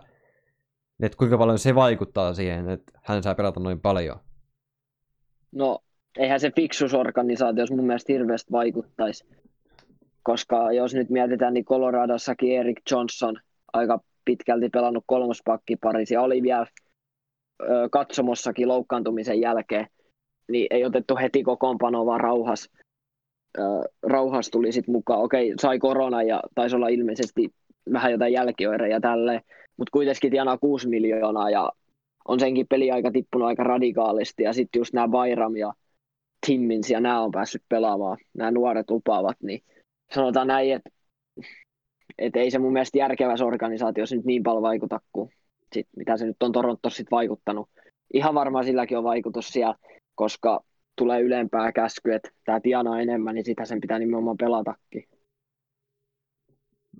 niin että kuinka paljon se vaikuttaa siihen, että hän saa pelata noin paljon? No, eihän se fiksusorganisaatio mun mielestä hirveästi vaikuttaisi. Koska jos nyt mietitään, niin Coloradossakin Erik Johnson aika pitkälti pelannut kolmospakkipari. ja oli vielä ö, katsomossakin loukkaantumisen jälkeen. Niin ei otettu heti kokoonpanoa, vaan rauhas, ö, rauhas tuli sitten mukaan. Okei, sai korona ja taisi olla ilmeisesti vähän jotain jälkioireja tälleen, mutta kuitenkin tienaa 6 miljoonaa ja on senkin peli aika tippunut aika radikaalisti ja sitten just nämä Bayram ja Timmins ja nämä on päässyt pelaamaan, nämä nuoret lupaavat, niin sanotaan näin, että et ei se mun mielestä järkevässä organisaatiossa nyt niin paljon vaikuta kuin sit, mitä se nyt on Torontossa sit vaikuttanut. Ihan varmaan silläkin on vaikutus siellä, koska tulee ylempää käsky, että tämä tienaa enemmän, niin sitä sen pitää nimenomaan pelatakin.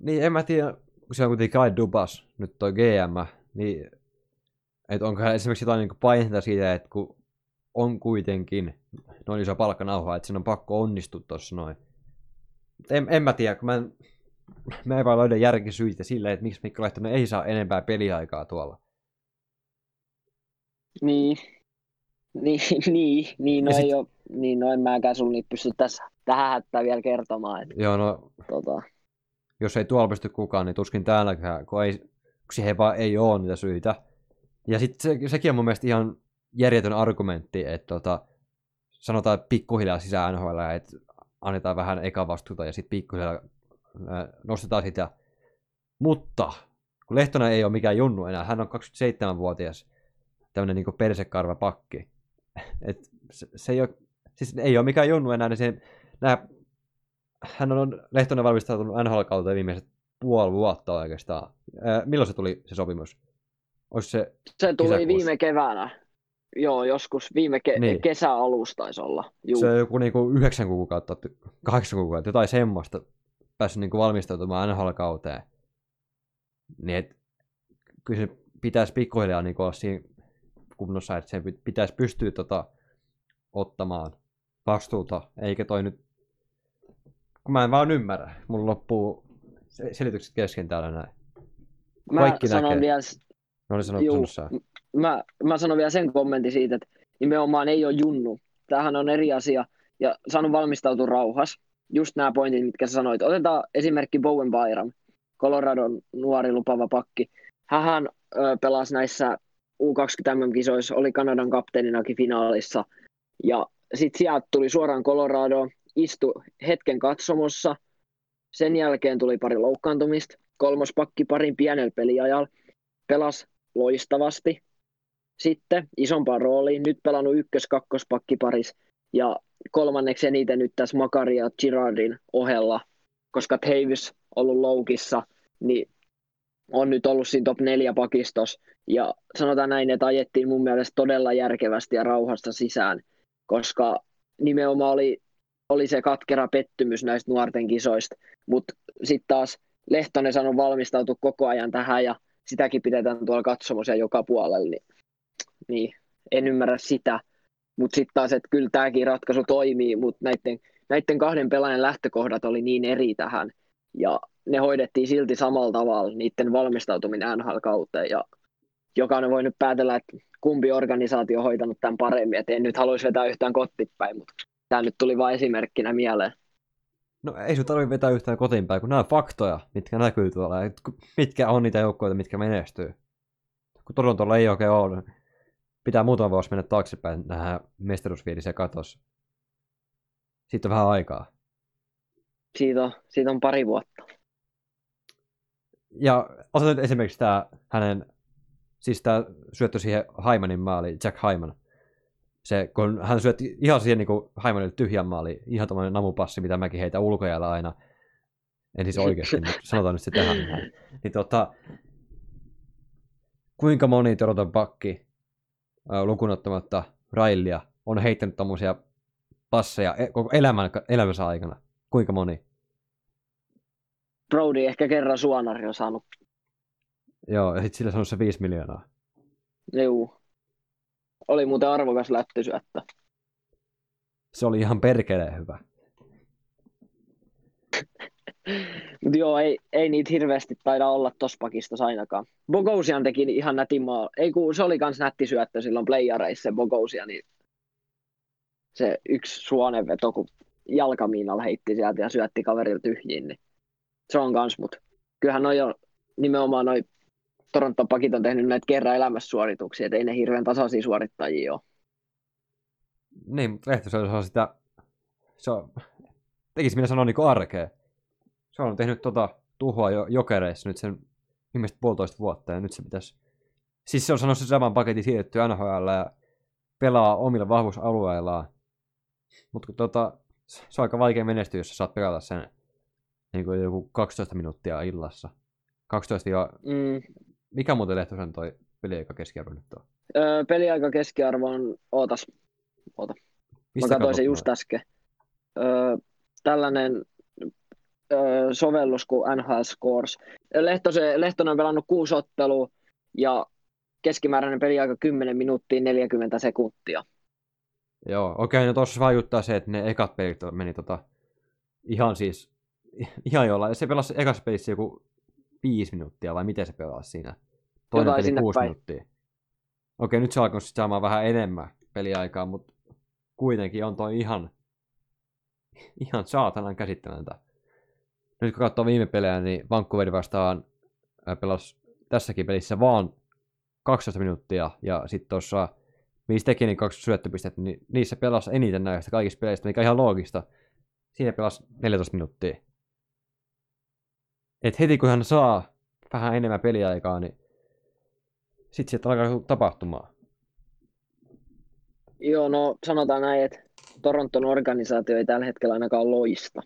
Niin, en mä tiedä, kun se on kuitenkin Kai Dubas, nyt toi GM, niin että onko esimerkiksi jotain niin painetta siitä, että kun on kuitenkin noin iso palkkanauha, että sen on pakko onnistua tuossa noin. En, en mä tiedä, kun mä en, mä en vaan löydä järkisyitä sille, että miksi Mikko Lehtonen ei saa enempää peliaikaa tuolla. Niin, niin, niin, niin, no, sit... ei ole, niin no en mäkään sun niin pysty tässä tähän hättää vielä kertomaan. Että, Joo, no, tota... jos ei tuolla pysty kukaan, niin tuskin täälläkään, kun, ei, kun siihen vaan ei ole niitä syitä. Ja sitten se, sekin on mun mielestä ihan järjetön argumentti, että tota, sanotaan pikkuhiljaa sisään NHL, että annetaan vähän eka vastuuta ja sitten pikkuhiljaa nostetaan sitä. Mutta kun Lehtonen ei ole mikään junnu enää, hän on 27-vuotias tämmöinen niin persekarva pakki. Et se, se ei, ole, siis ei ole mikään junnu enää, niin se, nää, hän on Lehtonen valmistautunut NHL-kauteen viimeiset puoli vuotta oikeastaan. Ää, milloin se tuli se sopimus? Olis se, se tuli kesäkuussa? viime keväänä. Joo, joskus viime ke- niin. kesäalusta taisi olla. Juu. Se on joku niinku yhdeksän kuukautta, kahdeksan kuukautta, jotain semmoista päässyt niinku valmistautumaan NHL-kauteen. Niin et, kyllä se pitäisi pikkuhiljaa niinku olla siinä kunnossa, että se pitäisi pystyä tota, ottamaan vastuuta, eikä toi nyt, kun mä en vaan ymmärrä, mulla loppuu selitykset kesken täällä näin. Kaikki mä sanon vielä, No niin sanonut Juu, mä, mä sanon vielä sen kommentin siitä, että nimenomaan ei ole junnu. Tämähän on eri asia ja saanut valmistautua rauhas. Just nämä pointit, mitkä sä sanoit. Otetaan esimerkki Bowen Byram, Coloradon nuori lupava pakki. Hän pelasi näissä U20 MM-kisoissa, oli Kanadan kapteeninakin finaalissa. Ja sitten sieltä tuli suoraan Colorado, istui hetken katsomossa. Sen jälkeen tuli pari loukkaantumista. Kolmos pakki parin pienellä peliajalla. Pelasi loistavasti. Sitten isompaan rooliin, nyt pelannut ykkös-kakkospakkiparis ja kolmanneksi eniten nyt tässä Makaria Girardin ohella, koska Tavis ollut loukissa, niin on nyt ollut siinä top 4 pakistos. Ja sanotaan näin, että ajettiin mun mielestä todella järkevästi ja rauhasta sisään, koska nimenomaan oli, oli se katkera pettymys näistä nuorten kisoista. Mutta sitten taas Lehtonen sanoi valmistautua koko ajan tähän ja sitäkin pidetään tuolla katsomossa joka puolella, niin, niin en ymmärrä sitä. Mutta sitten taas, että kyllä tämäkin ratkaisu toimii, mutta näiden, näiden kahden pelaajan lähtökohdat oli niin eri tähän, ja ne hoidettiin silti samalla tavalla niiden valmistautuminen NHL-kauteen, ja jokainen voi nyt päätellä, että kumpi organisaatio on hoitanut tämän paremmin, että en nyt haluaisi vetää yhtään kottipäin, mutta tämä nyt tuli vain esimerkkinä mieleen. No ei sun tarvitse vetää yhtään kotiin päin, kun nämä faktoja, mitkä näkyy tuolla, mitkä on niitä joukkoja, mitkä menestyy. Kun Torontolla ei oikein ole pitää muutama vuosi mennä taaksepäin nähdä mestaruusfiilisiä katossa. Siitä on vähän aikaa. Siitä on, siitä on pari vuotta. Ja otetaan esimerkiksi tämä hänen, siis tämä syöttö siihen Haimanin maaliin, Jack Haiman. Se, kun hän syötti ihan siihen niin kuin Haimanille tyhjän maaliin, ihan tämmöinen namupassi, mitä mäkin heitä ulkojäällä aina. En siis oikeasti, mutta sanotaan nyt se tähän. Niin tota, kuinka moni Toronton pakki, lukunottamatta Railia, on heittänyt tommosia passeja e- koko elämän, elämänsä aikana? Kuinka moni? Brody ehkä kerran suonari on saanut. Joo, ja sitten sillä sanoi se 5 miljoonaa. Juu. Oli muuten arvokas lättysyöttö. Se oli ihan perkeleen hyvä. Mutta joo, ei, ei niitä hirveästi taida olla tossa pakistossa ainakaan. Bogosian teki ihan nätin maa. Ei kun se oli kans nätti syöttö silloin playareissa se Bogosian, niin se yksi suonenveto, kun jalkamiinalla heitti sieltä ja syötti kaverilla tyhjiin, niin se on kans, mut kyllähän noi on nimenomaan noi Toronton pakit on tehnyt näitä kerran elämässä suorituksia, että ei ne hirveän tasaisia suorittajia ole. Niin, mutta Lehtosella on sitä, se on, tekisi minä sanoa niin arkea. Se on tehnyt tota tuhoa jo jokereissa nyt sen viimeiset puolitoista vuotta, ja nyt se pitäisi... Siis se on sanonut se saman paketin siirretty NHL ja pelaa omilla vahvuusalueillaan. Mutta tota, se on aika vaikea menestyä, jos sä saat pelata sen niin kuin joku 12 minuuttia illassa. 12 ja... Mm. Mikä muuten Lehtosen toi peliaika keskiarvo nyt on? Öö, peliaika keskiarvo on, ootas, oota, Mä katsoin sen just äsken. Öö, tällainen sovellus kuin NHL Scores. Lehtose, Lehtonen on pelannut kuusi ottelua ja keskimääräinen peliaika 10 minuuttia 40 sekuntia. Joo, okei, no tossa vaikuttaa se, että ne ekat pelit meni tota, ihan siis, ihan jollain. Se pelasi ekassa pelissä joku viisi minuuttia, vai miten se pelasi siinä? Toinen Jotain peli kuusi päin. minuuttia. Okei, nyt se alkoi sitten saamaan vähän enemmän peliaikaa, mutta kuitenkin on toi ihan, ihan saatanan käsittämätöntä. Nyt kun katsoo viime pelejä, niin Vancouver vastaan ää, pelasi tässäkin pelissä vaan 12 minuuttia, ja sitten tuossa Missä teki niin kaksi syöttöpistettä, niin niissä pelasi eniten näistä kaikista peleistä, mikä on ihan loogista. Siinä pelasi 14 minuuttia. Et heti kun hän saa vähän enemmän peliaikaa, niin sitten sieltä alkaa tapahtumaan. Joo, no sanotaan näin, että Toronton organisaatio ei tällä hetkellä ainakaan loista.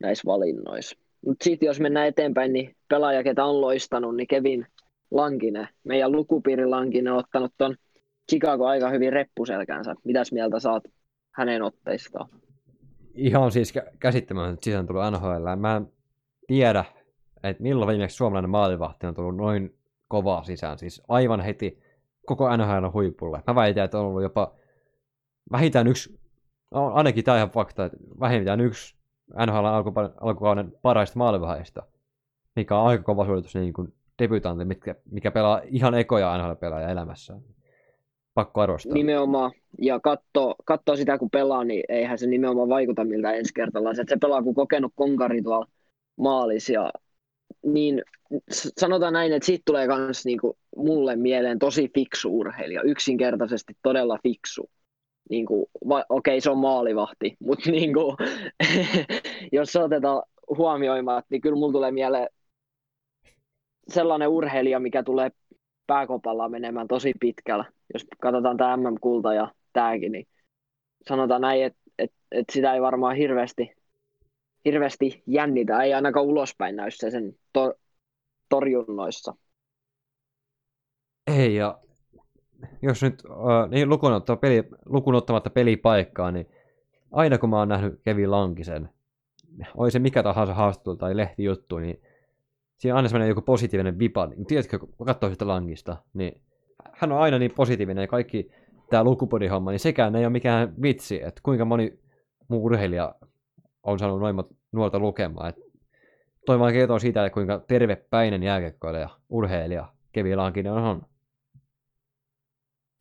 Näissä valinnoissa. Mutta sitten jos mennään eteenpäin, niin pelaaja, ketä on loistanut, niin Kevin Lankinen, meidän lukupiiri Lankinen, on ottanut ton Chicago aika hyvin reppuselkänsä. Mitäs mieltä saat hänen otteistaan? Ihan siis kä- käsittämätöntä, että sisään tullut NHL. Mä en tiedä, että milloin viimeksi suomalainen maalivahti on tullut noin kovaa sisään. Siis aivan heti koko NHL huipulle. Mä väitän, että on ollut jopa vähintään yksi, no ainakin tämä ihan fakta, että vähintään yksi NHL alkukauden parhaista maalivahdeista, mikä on aika kova suoritus niin kuin debutantti, mikä, mikä pelaa ihan ekoja NHL-pelaajia elämässään. Pakko arvostaa. Nimenomaan, ja katso, katso sitä kun pelaa, niin eihän se nimenomaan vaikuta miltä ensikertalaiset. Se pelaa kuin kokenut konkari tuolla maalis, ja niin sanotaan näin, että siitä tulee myös niinku mulle mieleen tosi fiksu urheilija, yksinkertaisesti todella fiksu. Niinku, va- okei, se on maalivahti, mutta niinku, jos se otetaan huomioimaan, niin kyllä mulla tulee mieleen sellainen urheilija, mikä tulee pääkopalla menemään tosi pitkällä. Jos katsotaan tämä MM-kulta ja tämäkin, niin sanotaan näin, että et, et sitä ei varmaan hirveästi, hirveästi jännitä, ei ainakaan ulospäin näy se sen to, torjunnoissa. Ei, ja jos nyt äh, niin lukunottamatta, peli, lukunottamatta pelipaikkaa, niin aina kun mä oon nähnyt Kevin Lankisen, oli se mikä tahansa haastattelu tai lehtijuttu, niin siinä on aina semmoinen joku positiivinen vipa. Niin, tiedätkö, kun katsoo sitä Lankista, niin hän on aina niin positiivinen ja kaikki tämä lukupodihomma, niin sekään ei ole mikään vitsi, että kuinka moni muu urheilija on saanut noin monta nuorta lukemaan. Et toi vaan kertoo siitä, että kuinka tervepäinen jääkiekkoilija, urheilija Kevin Lankinen on.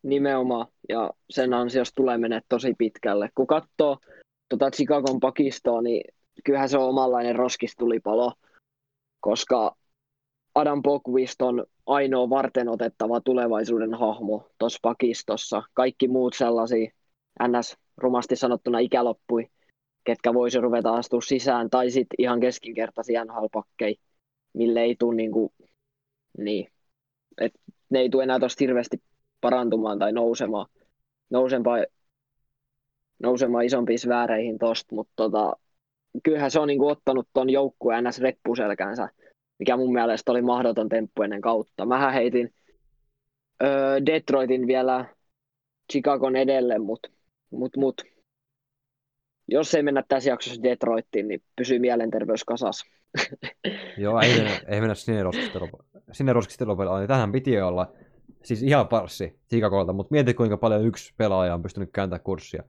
Nimenomaan, ja sen ansiosta tulee mennä tosi pitkälle. Kun katsoo tota Chicagon pakistoa, niin kyllähän se on omanlainen roskistulipalo, koska Adam Bokvist on ainoa varten otettava tulevaisuuden hahmo tuossa pakistossa. Kaikki muut sellaisia, ns. rumasti sanottuna ikäloppui, ketkä voisi ruveta astua sisään, tai sitten ihan keskinkertaisia nhl mille ei tule niinku, niin, et ne ei tule enää tuosta hirveästi parantumaan tai nousemaan, nousemaan, nousemaan isompiin sfääreihin tosta, mutta tota, kyllähän se on niinku ottanut ton joukkueen ns. reppuselkänsä, mikä mun mielestä oli mahdoton temppu ennen kautta. Mähän heitin öö, Detroitin vielä Chicagon edelle, mutta mut, mut. jos ei mennä tässä jaksossa Detroittiin, niin pysyy mielenterveys kasassa. Joo, ei ei mennä sinne sinne roskistelupelaaja. Tähän piti olla siis ihan parssi Chicagoilta, mutta mieti kuinka paljon yksi pelaaja on pystynyt kääntämään kurssia.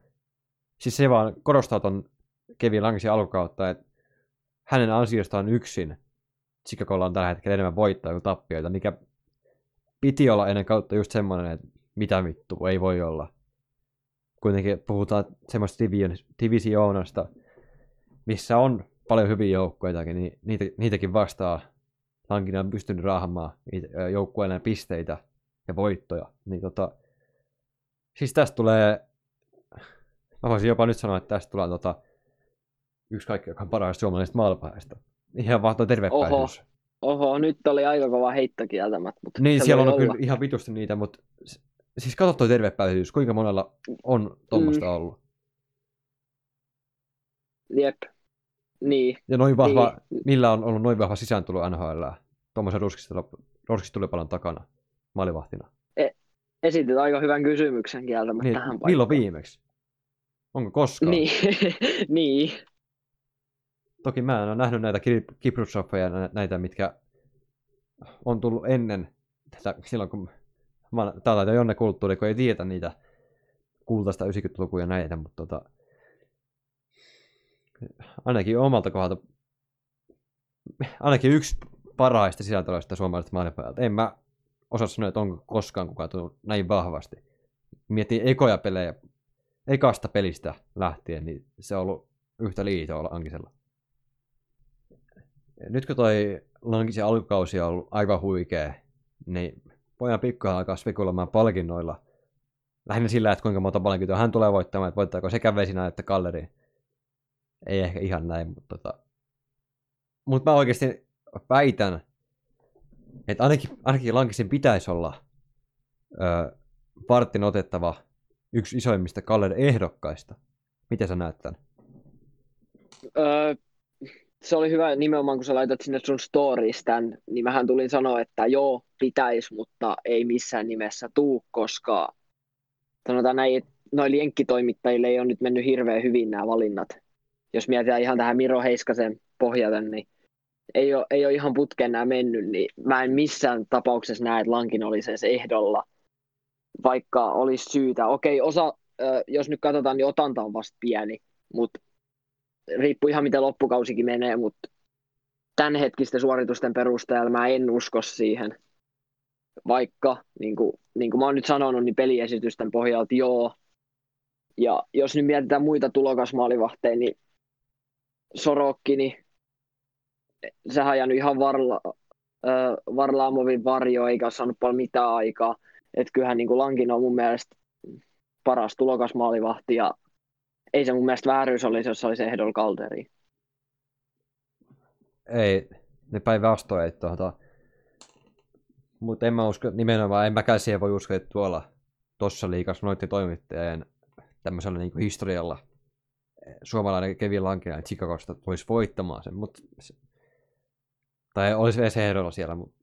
Siis se vaan korostaa ton Kevin Langsin alkukautta, että hänen ansiostaan yksin Chicagolla on tällä hetkellä enemmän voittaa kuin tappioita, mikä piti olla ennen kautta just semmoinen, että mitä vittu, ei voi olla. Kuitenkin puhutaan semmoista divisioonasta, missä on paljon hyviä joukkueitakin, niin niitä, niitäkin vastaa Lankinen on pystynyt raahamaan joukkueelle pisteitä ja voittoja. Niin tota, siis tästä tulee, mä voisin jopa nyt sanoa, että tästä tulee tota, yksi kaikki, joka on parhaista suomalaisista maalipäästä. Ihan vaan tervepäisyys. Oho, oho, nyt oli aika kova heitto kieltämät. Mutta niin, siellä on olla. kyllä ihan vitusti niitä, mutta siis katso tuo tervepäisyys, kuinka monella on tuommoista mm. ollut. Jep, niin. Ja noin vahva, niin. millä on ollut noin vahva sisääntulo NHL tuommoisen ruskistulipalon takana maalivahtina? E- esitit aika hyvän kysymyksen kieltämättä niin, tähän paikkaan. Milloin viimeksi? Onko koskaan? Niin. niin. Toki mä en ole nähnyt näitä Kiprutsofeja, näitä, mitkä on tullut ennen tätä, silloin kun mä, tää on jonne kulttuuri, kun ei tiedä niitä kultaista 90-lukuja näitä, mutta tota, ainakin omalta kohdalta, ainakin yksi parhaista sisältöistä suomalaisesta maailmanpäältä. En mä osaa sanoa, että onko koskaan kukaan tullut näin vahvasti. Mietin ekoja pelejä, ekasta pelistä lähtien, niin se on ollut yhtä liitoa Lankisella. Nyt kun toi Lankisen alkukausi on ollut aivan huikea, niin voidaan pikkuhiljaa alkaa spekuloimaan palkinnoilla. Lähinnä sillä, että kuinka monta palkintoa hän tulee voittamaan, että voittaako sekä Vesinä että Kalleri. Ei ehkä ihan näin, mutta tota... Mut mä oikeasti väitän, että ainakin, ainakin Lankisin pitäisi olla ö, vartin otettava yksi isoimmista Kallerin ehdokkaista. Miten sä näet tämän? Öö, se oli hyvä nimenomaan, kun sä laitat sinne sun stories tämän, niin mähän tulin sanoa, että joo, pitäisi, mutta ei missään nimessä tuu, koska sanotaan näin, että noille jenkkitoimittajille ei ole nyt mennyt hirveän hyvin nämä valinnat jos mietitään ihan tähän Miro Heiskasen pohjaten, niin ei ole, ei ole ihan putkeen nämä mennyt, niin mä en missään tapauksessa näe, että Lankin olisi edes ehdolla, vaikka olisi syytä. Okei, osa, jos nyt katsotaan, niin otanta on vasta pieni, mutta riippuu ihan miten loppukausikin menee, mutta tämänhetkisten suoritusten perusteella mä en usko siihen. Vaikka, niin kuin, niin kuin mä oon nyt sanonut, niin peliesitysten pohjalta joo. Ja jos nyt mietitään muita tulokasmaalivahteja, niin Sorokkini, sehän on jäänyt ihan varla, äh, Varlaamovin varjo, eikä ole saanut paljon mitään aikaa. Että kyllähän niin Lankin on mun mielestä paras tulokasmaalivahti ja ei se mun mielestä vääryys olisi, jos olisi ehdolla kalteriin. Ei, ne päinvastoin, että tuota, mutta en mä usko, nimenomaan en mäkään siihen voi uskoa, että tuolla tuossa liikassa noiden toimittajien tämmöisellä niin historialla suomalainen Kevin Lankinen Chicagosta tulisi voittamaan sen, mutta tai olisi edes ehdolla siellä, mutta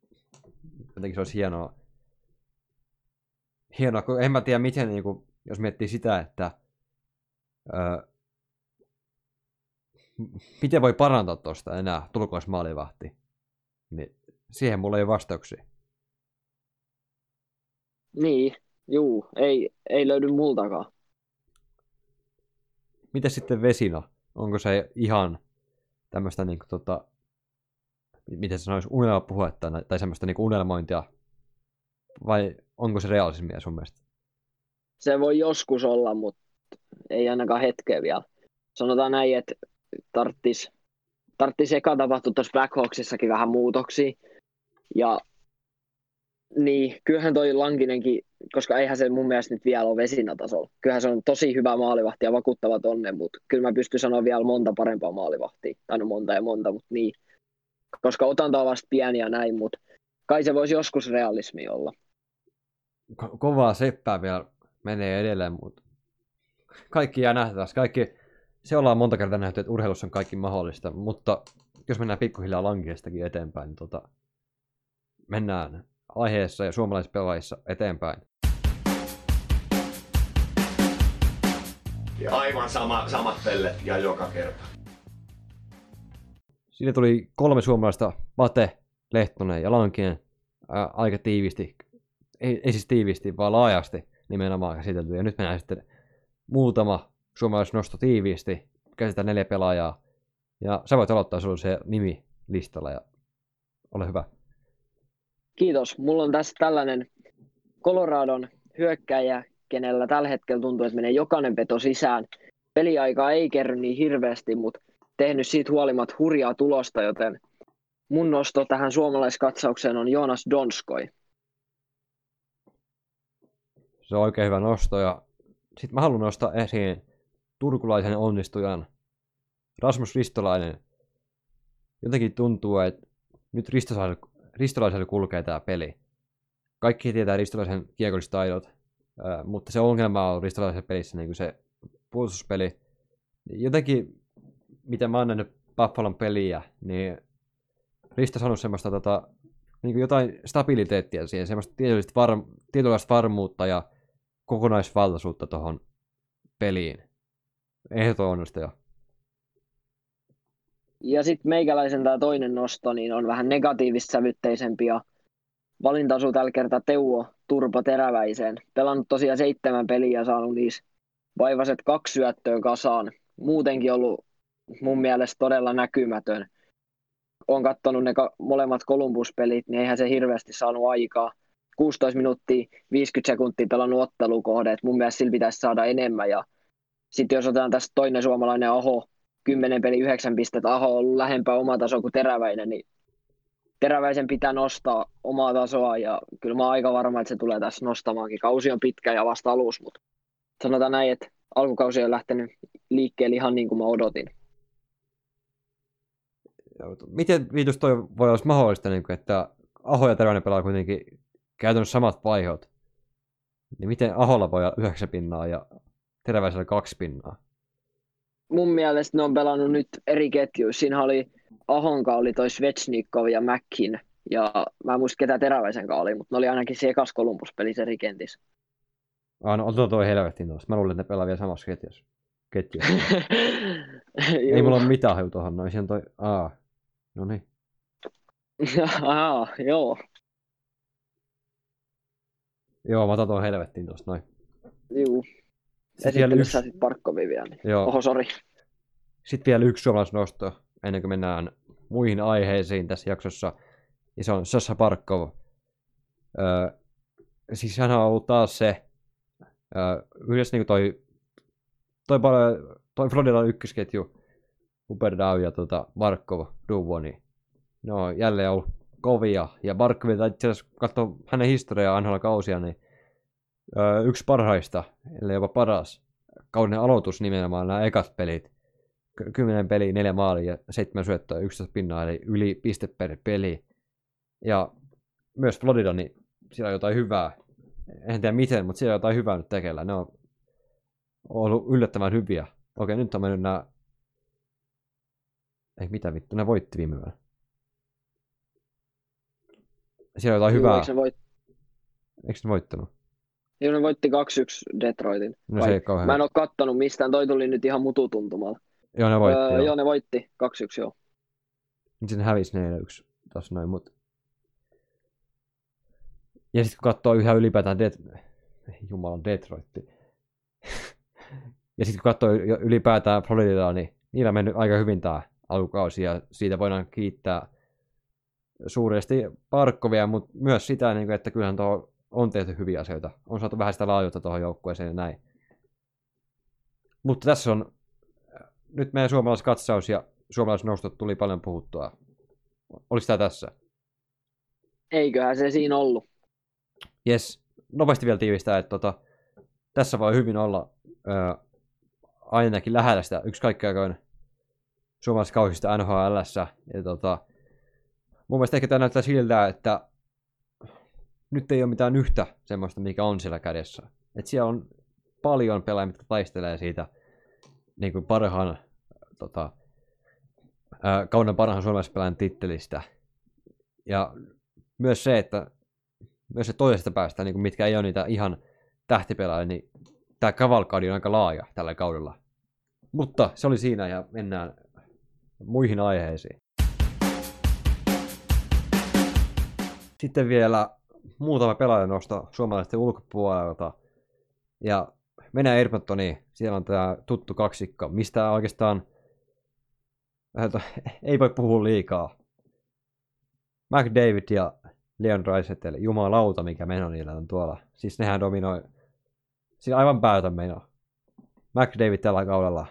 jotenkin se olisi hienoa. Hienoa, kun en mä tiedä miten, niin kuin, jos miettii sitä, että öö, miten voi parantaa tuosta enää tulkoismaalivahti, niin siihen mulla ei ole vastauksia. Niin, juu, ei, ei löydy multakaan. Miten sitten Vesina? Onko se ihan tämmöistä niin kuin, tota, miten sanoisi, unelmapuhetta tai semmoista niin unelmointia? Vai onko se realismia sun mielestä? Se voi joskus olla, mutta ei ainakaan hetkeä vielä. Sanotaan näin, että tarttis, tarttis eka tapahtua tuossa Black Hawksissakin vähän muutoksia. Ja niin, kyllähän toi Lankinenkin, koska eihän se mun mielestä nyt vielä ole vesinatasolla. Kyllähän se on tosi hyvä maalivahti ja vakuuttava tonne, mutta kyllä mä pystyn sanoa vielä monta parempaa maalivahtia. Tai no monta ja monta, mutta niin. Koska otanta on vasta pieni ja näin, mutta kai se voisi joskus realismi olla. Ko- kovaa seppää vielä menee edelleen, mutta kaikki jää nähtäväksi. Kaikki, se ollaan monta kertaa nähty, että urheilussa on kaikki mahdollista, mutta jos mennään pikkuhiljaa lankiestakin eteenpäin, niin tota, mennään aiheessa ja suomalaispelaajissa eteenpäin. Ja aivan sama, samat pellet ja joka kerta. Siinä tuli kolme suomalaista, Mate, Lehtonen ja Lankinen, ää, aika tiivisti, ei, ei siis tiivisti, vaan laajasti nimenomaan käsitelty. Ja nyt mennään sitten muutama suomalaisnosto tiiviisti, käsitään neljä pelaajaa. Ja sä voit aloittaa, sulla se nimi listalla ja ole hyvä. Kiitos. Mulla on tässä tällainen Coloradon hyökkäjä, kenellä tällä hetkellä tuntuu, että menee jokainen peto sisään. Peliaika ei kerry niin hirveästi, mutta tehnyt siitä huolimatta hurjaa tulosta, joten mun nosto tähän suomalaiskatsaukseen on Joonas Donskoi. Se on oikein hyvä nosto ja sitten mä haluan nostaa esiin turkulaisen onnistujan Rasmus Ristolainen. Jotenkin tuntuu, että nyt Ristolaisella kulkee tämä peli. Kaikki tietää Ristolaisen kiekolliset taidot, mutta se ongelma on Ristolaisen pelissä niin kuin se puolustuspeli. Jotenkin, mitä mä oon nähnyt Buffalon peliä, niin Risto saanut semmoista tota, niin jotain stabiliteettia siihen, semmoista tietynlaista, varm, tietynlaista varmuutta ja kokonaisvaltaisuutta tuohon peliin. Ehdoton onnistuja. Ja sitten meikäläisen tämä toinen nosto niin on vähän negatiivissävytteisempi ja valinta tällä kertaa Teuvo Turpo Teräväiseen. Pelannut tosiaan seitsemän peliä ja saanut niissä vaivaset kaksi syöttöä kasaan. Muutenkin ollut mun mielestä todella näkymätön. Olen katsonut ne molemmat Columbus-pelit, niin eihän se hirveästi saanut aikaa. 16 minuuttia, 50 sekuntia pelannut ottelukohde, että mun mielestä sillä pitäisi saada enemmän. Ja sitten jos otetaan tästä toinen suomalainen Aho, 10 peli 9 pistettä, Aho on ollut lähempää omaa tasoa kuin Teräväinen, niin Teräväisen pitää nostaa omaa tasoa ja kyllä mä oon aika varma, että se tulee tässä nostamaankin. Kausi on pitkä ja vasta alus, mutta sanotaan näin, että alkukausi on lähtenyt liikkeelle ihan niin kuin mä odotin. Miten viitus toi voi olla mahdollista, niin kuin, että Aho ja Teräväinen pelaa kuitenkin käytännössä samat vaihot? Niin miten Aholla voi olla 9 pinnaa ja Teräväisellä kaksi pinnaa? Mun mielestä ne on pelannut nyt eri ketjuissa. Siinä oli Ahonka oli toi Svechnikov ja Mäkin. Ja mä en muista ketä Teräväisen oli, mutta ne oli ainakin se ekas Kolumbuspelissä eri kentissä. Ah, no otetaan toi helvettiin tuosta. Mä luulen, että ne pelaa vielä samassa ketjussa. ketjussa. Ei mulla ole mitään haju tuohon noin. Siinä toi... Aa. No niin. Aha, joo. Joo, mä otan tuon helvettiin tuosta noin. Juu. Sitten vielä Esittely yksi, sit Parkkovi vielä. Niin. joo, Oho, sori. sitten vielä yksi suomalaisnosto, ennen kuin mennään muihin aiheisiin tässä jaksossa. Ja se on Sasha Barkov. Öö, siis hän on ollut taas se, öö, yhdessä niin toi, toi, paljon- toi Floridan ykkösketju, Uperdau ja tota Barkov, duo, niin ne on jälleen ollut kovia. Ja Barkov, tai itse asiassa hänen historiaa NHL kausia, niin öö, yksi parhaista, ellei jopa paras kauden aloitus nimenomaan nämä ekat pelit. Ky- 10 peliä, 4 maalia ja 7 syöttöä, 11 pinnaa, eli yli piste per peli. Ja myös Florida, niin siellä on jotain hyvää. En tiedä miten, mutta siellä on jotain hyvää nyt tekeillä. Ne on ollut yllättävän hyviä. Okei, nyt on mennyt nämä... Ei mitä vittu, ne voitti viime yönä. Siellä on jotain Juu, hyvää. eikö se voit... Eikö ne voittanut? Joo, ne voitti 2-1 Detroitin. No Vai- se ei kauhean. Mä en oo kattonut mistään, toi tuli nyt ihan mututuntumalla. Joo, ne voitti. Öö, joo. joo, ne voitti 2-1, joo. Nyt sen hävisi 4-1 taas noin, mut... Ja sitten kun katsoo yhä ylipäätään Det... Jumalan Detroitti. ja sitten kun katsoo ylipäätään Floridaa, niin niillä on mennyt aika hyvin tämä alkukausi ja siitä voidaan kiittää suuresti Parkkovia, mutta myös sitä, niin että kyllähän tuo on tehty hyviä asioita. On saatu vähän sitä laajuutta tuohon joukkueeseen ja näin. Mutta tässä on nyt meidän suomalaiskatsaus ja suomalaisnostot tuli paljon puhuttua. Oliko tämä tässä? Eiköhän se siinä ollut. Jes, nopeasti vielä tiivistää, että tota, tässä voi hyvin olla ö, ainakin lähellä sitä yksi kaikkeakoin suomalaiskausista NHLssä. Ja tota, mun mielestä ehkä tämä näyttää siltä, että nyt ei ole mitään yhtä semmoista, mikä on siellä kädessä. Et siellä on paljon pelaajia, jotka taistelee siitä niin kuin parhaan tota, ää, kauden parhaan suomalaispelaajan tittelistä. Ja myös se, että myös se toisesta päästä, niin kuin mitkä ei ole niitä ihan tähtipelaajia, niin tämä kavalkadi on aika laaja tällä kaudella. Mutta se oli siinä ja mennään muihin aiheisiin. Sitten vielä muutama pelaaja nosta suomalaisten ulkopuolelta. Ja mennään Edmontoniin. Siellä on tämä tuttu kaksikko, mistä oikeastaan ei voi puhua liikaa. McDavid ja Leon Draisaitl, jumalauta mikä meno niillä on tuolla. Siis nehän dominoi, siis aivan päätön meno. McDavid tällä kaudella,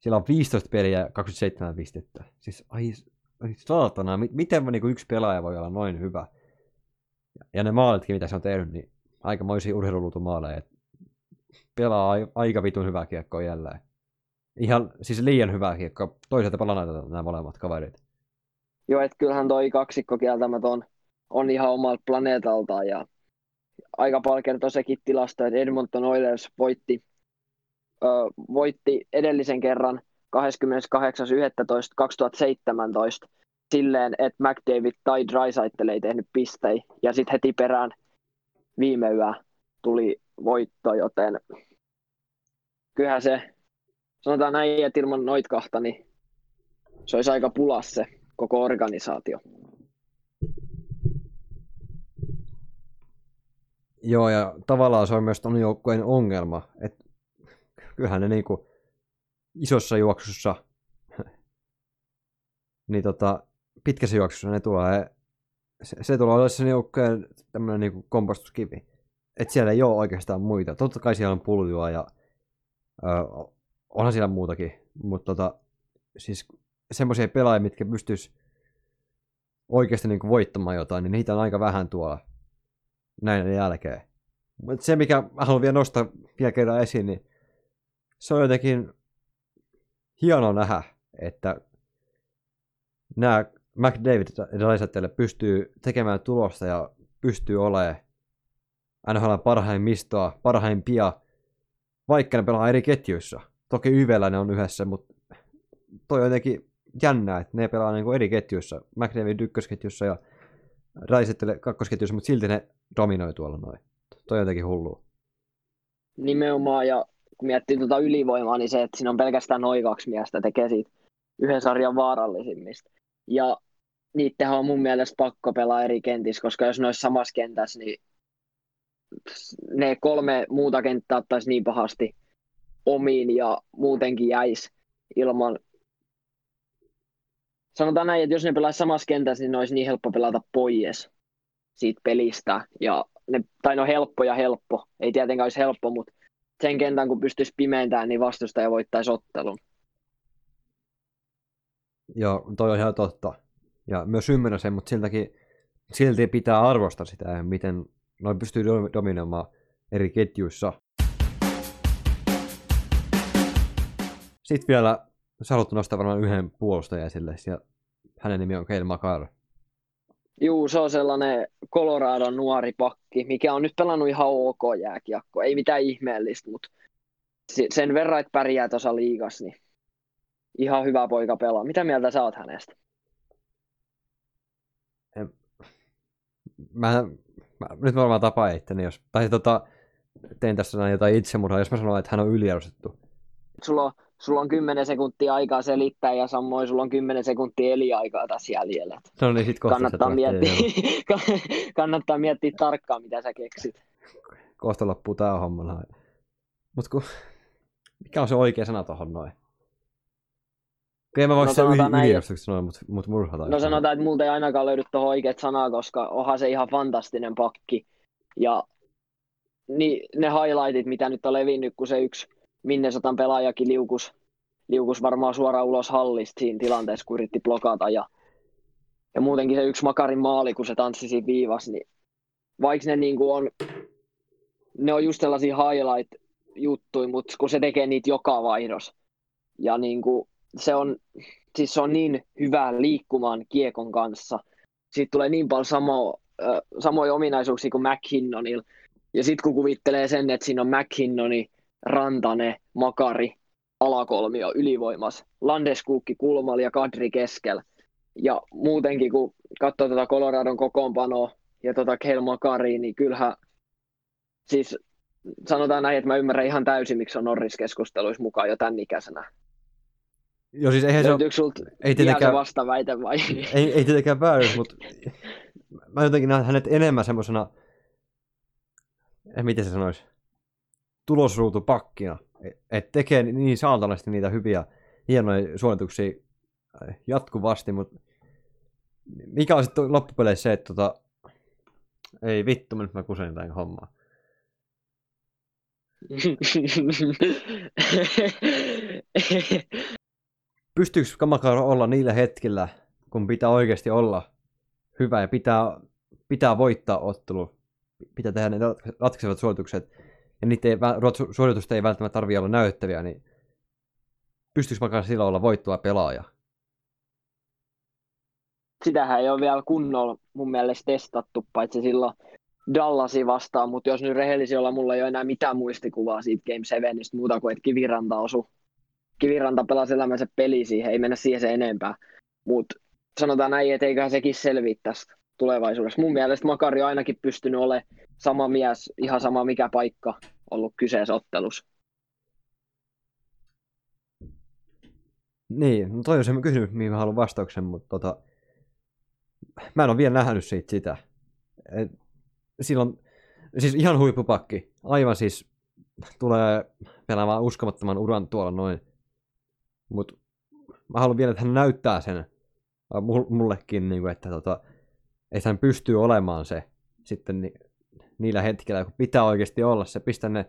sillä on 15 peliä ja 27 pistettä. Siis ai, ai saatana, miten niin yksi pelaaja voi olla noin hyvä? Ja ne maalitkin, mitä se on tehnyt, niin aikamoisia urheiluluutumaaleja. Pelaa aika vitun hyvää kiekkoa jälleen. Ihan siis liian hyvää kiekkoa. Toisaalta pelaa näitä nämä molemmat kaverit. Joo, että kyllähän toi kaksikko kieltämättä on, on ihan omalta planeetaltaan ja aika paljon kertoo sekin tilasto, että Edmonton Oilers voitti, voitti edellisen kerran 28.11.2017 silleen, että McDavid tai Drysaitel ei tehnyt pistei ja sitten heti perään viime yö tuli voitto, joten kyllähän se, sanotaan näin, että ilman noit kahta, niin se olisi aika pulas se koko organisaatio. Joo, ja tavallaan se on myös ton joukkueen ongelma, että kyllähän ne niinku isossa juoksussa, niin tota, pitkässä juoksussa ne tulee, se, se tulee olla sen joukkueen tämmöinen niinku kompostuskivi. Että siellä ei ole oikeastaan muita. Totta kai siellä on puljua ja ö, onhan siellä muutakin, mutta tota, siis semmoisia pelaajia, mitkä pystyis oikeasti niin kuin voittamaan jotain, niin niitä on aika vähän tuolla näin jälkeen. Mutta se, mikä haluan vielä nostaa vielä kerran esiin, niin se on jotenkin hienoa nähdä, että nämä McDavid ja pystyy tekemään tulosta ja pystyy olemaan NHL parhaimmistoa, parhaimpia, vaikka ne pelaa eri ketjuissa. Toki YVllä ne on yhdessä, mutta toi on jotenkin jännää, että ne pelaa niin kuin eri ketjuissa. McDavid ykkösketjussa ja Raisettele kakkosketjussa, mutta silti ne dominoi tuolla noin. Toi on jotenkin hullu. Nimenomaan, ja kun miettii tuota ylivoimaa, niin se, että siinä on pelkästään noin kaksi miestä, tekee siitä yhden sarjan vaarallisimmista. Ja niittenhän on mun mielestä pakko pelaa eri kentissä, koska jos ne olisi samassa kentässä, niin ne kolme muuta kenttää ottaisi niin pahasti omiin ja muutenkin jäisi ilman sanotaan näin, että jos ne pelaisi samassa kentässä, niin ne olisi niin helppo pelata pois siitä pelistä. Ja ne, tai no helppo ja helppo. Ei tietenkään olisi helppo, mutta sen kentän kun pystyisi pimentämään, niin vastustaja voittaisi ottelun. Joo, toi on ihan totta. Ja myös ymmärrän sen, mutta siltäkin, silti pitää arvostaa sitä, miten noin pystyy dominoimaan eri ketjuissa. Sitten vielä, sä haluat nostaa varmaan yhden puolustajan esille, ja hänen nimi on Keil Makar. Juu, se on sellainen Coloradon nuori pakki, mikä on nyt pelannut ihan ok jääkiekko. Ei mitään ihmeellistä, mutta sen verran, että pärjää tuossa liigas, niin ihan hyvä poika pelaa. Mitä mieltä sä oot hänestä? Mä, mä nyt varmaan tapaa itteni, jos, tai tota, tein tässä jotain itsemurhaa, jos mä sanon, että hän on yliarvostettu. Sulla on sulla on 10 sekuntia aikaa selittää ja samoin sulla on 10 sekuntia eliaikaa tässä jäljellä. No niin, sit kannattaa, miettiä, kannattaa miettiä tarkkaan, mitä sä keksit. Kohta loppuu tää homma. Mut kun, mikä on se oikea sana tohon noin? Kyllä mä voisin no, se yli, sanoa, mutta mut murhata. No sanotaan, että multa ei ainakaan löydy tuohon oikeat sanaa, koska onhan se ihan fantastinen pakki. Ja niin, ne highlightit, mitä nyt on levinnyt, kun se yksi Minnesotan pelaajakin liukus, liukus varmaan suoraan ulos hallista siinä tilanteessa, kun yritti blokata. Ja Ja muutenkin se yksi Makarin maali, kun se tanssi siinä viivas, niin vaikka ne niin kuin on, ne on just sellaisia highlight-juttuja, mutta kun se tekee niitä joka vaihdos. Ja niin kuin, se on, siis se on niin hyvä liikkumaan kiekon kanssa. Siitä tulee niin paljon samo, äh, samoja ominaisuuksia kuin McKinnonilla. Ja sitten kun kuvittelee sen, että siinä on McKinnoni, Rantane, Makari, alakolmio ylivoimas, Landeskukki kulmalla ja Kadri keskellä. Ja muutenkin, kun katsoo tätä Coloradon kokoonpanoa ja tota Kel Makari, niin kyllähän siis sanotaan näin, että mä ymmärrän ihan täysin, miksi on Norris-keskusteluissa mukaan jo tämän ikäisenä. Joo, siis eihän se ole, ei tietenkään, vastaväite vai? ei, ei tietenkään vääryys, mutta mä jotenkin näen hänet enemmän semmoisena, eh, miten se sanoisi, tulosruutupakkina. Että tekee niin saatanasti niitä hyviä, hienoja suorituksia eh, jatkuvasti, mutta mikä on sitten loppupeleissä se, että tota, ei vittu, nyt mä kusen tämän hommaa. Pystyykö Kamakaro olla niillä hetkillä, kun pitää oikeasti olla hyvä ja pitää, pitää voittaa ottelu, pitää tehdä ne rat- ratkaisevat suoritukset, ja niiden ei, suoritusten ei välttämättä tarvitse olla näyttäviä, niin pystyykö Makaro sillä olla voittava pelaaja? Sitähän ei ole vielä kunnolla mun mielestä testattu, paitsi silloin Dallasi vastaan, mutta jos nyt rehellisiä olla, mulla ei ole enää mitään muistikuvaa siitä Game 7, muuta kuin että Kiviranta osu. Kiviranta pelasi elämänsä peli siihen, ei mennä siihen sen enempää. Mutta sanotaan näin, että eiköhän sekin selviä tästä tulevaisuudessa. Mun mielestä Makari on ainakin pystynyt olemaan sama mies, ihan sama mikä paikka ollut kyseessä ottelussa. Niin, no toi on se kysymys, mihin mä haluan vastauksen, mutta tota, mä en ole vielä nähnyt siitä sitä. Et, silloin, siis ihan huippupakki, aivan siis tulee pelaamaan uskomattoman uran tuolla noin. Mutta mä haluan vielä, että hän näyttää sen äh, mul- mullekin, niin kuin, että, tota, että hän pystyy olemaan se sitten ni- niillä hetkillä, kun pitää oikeasti olla se, pistää ne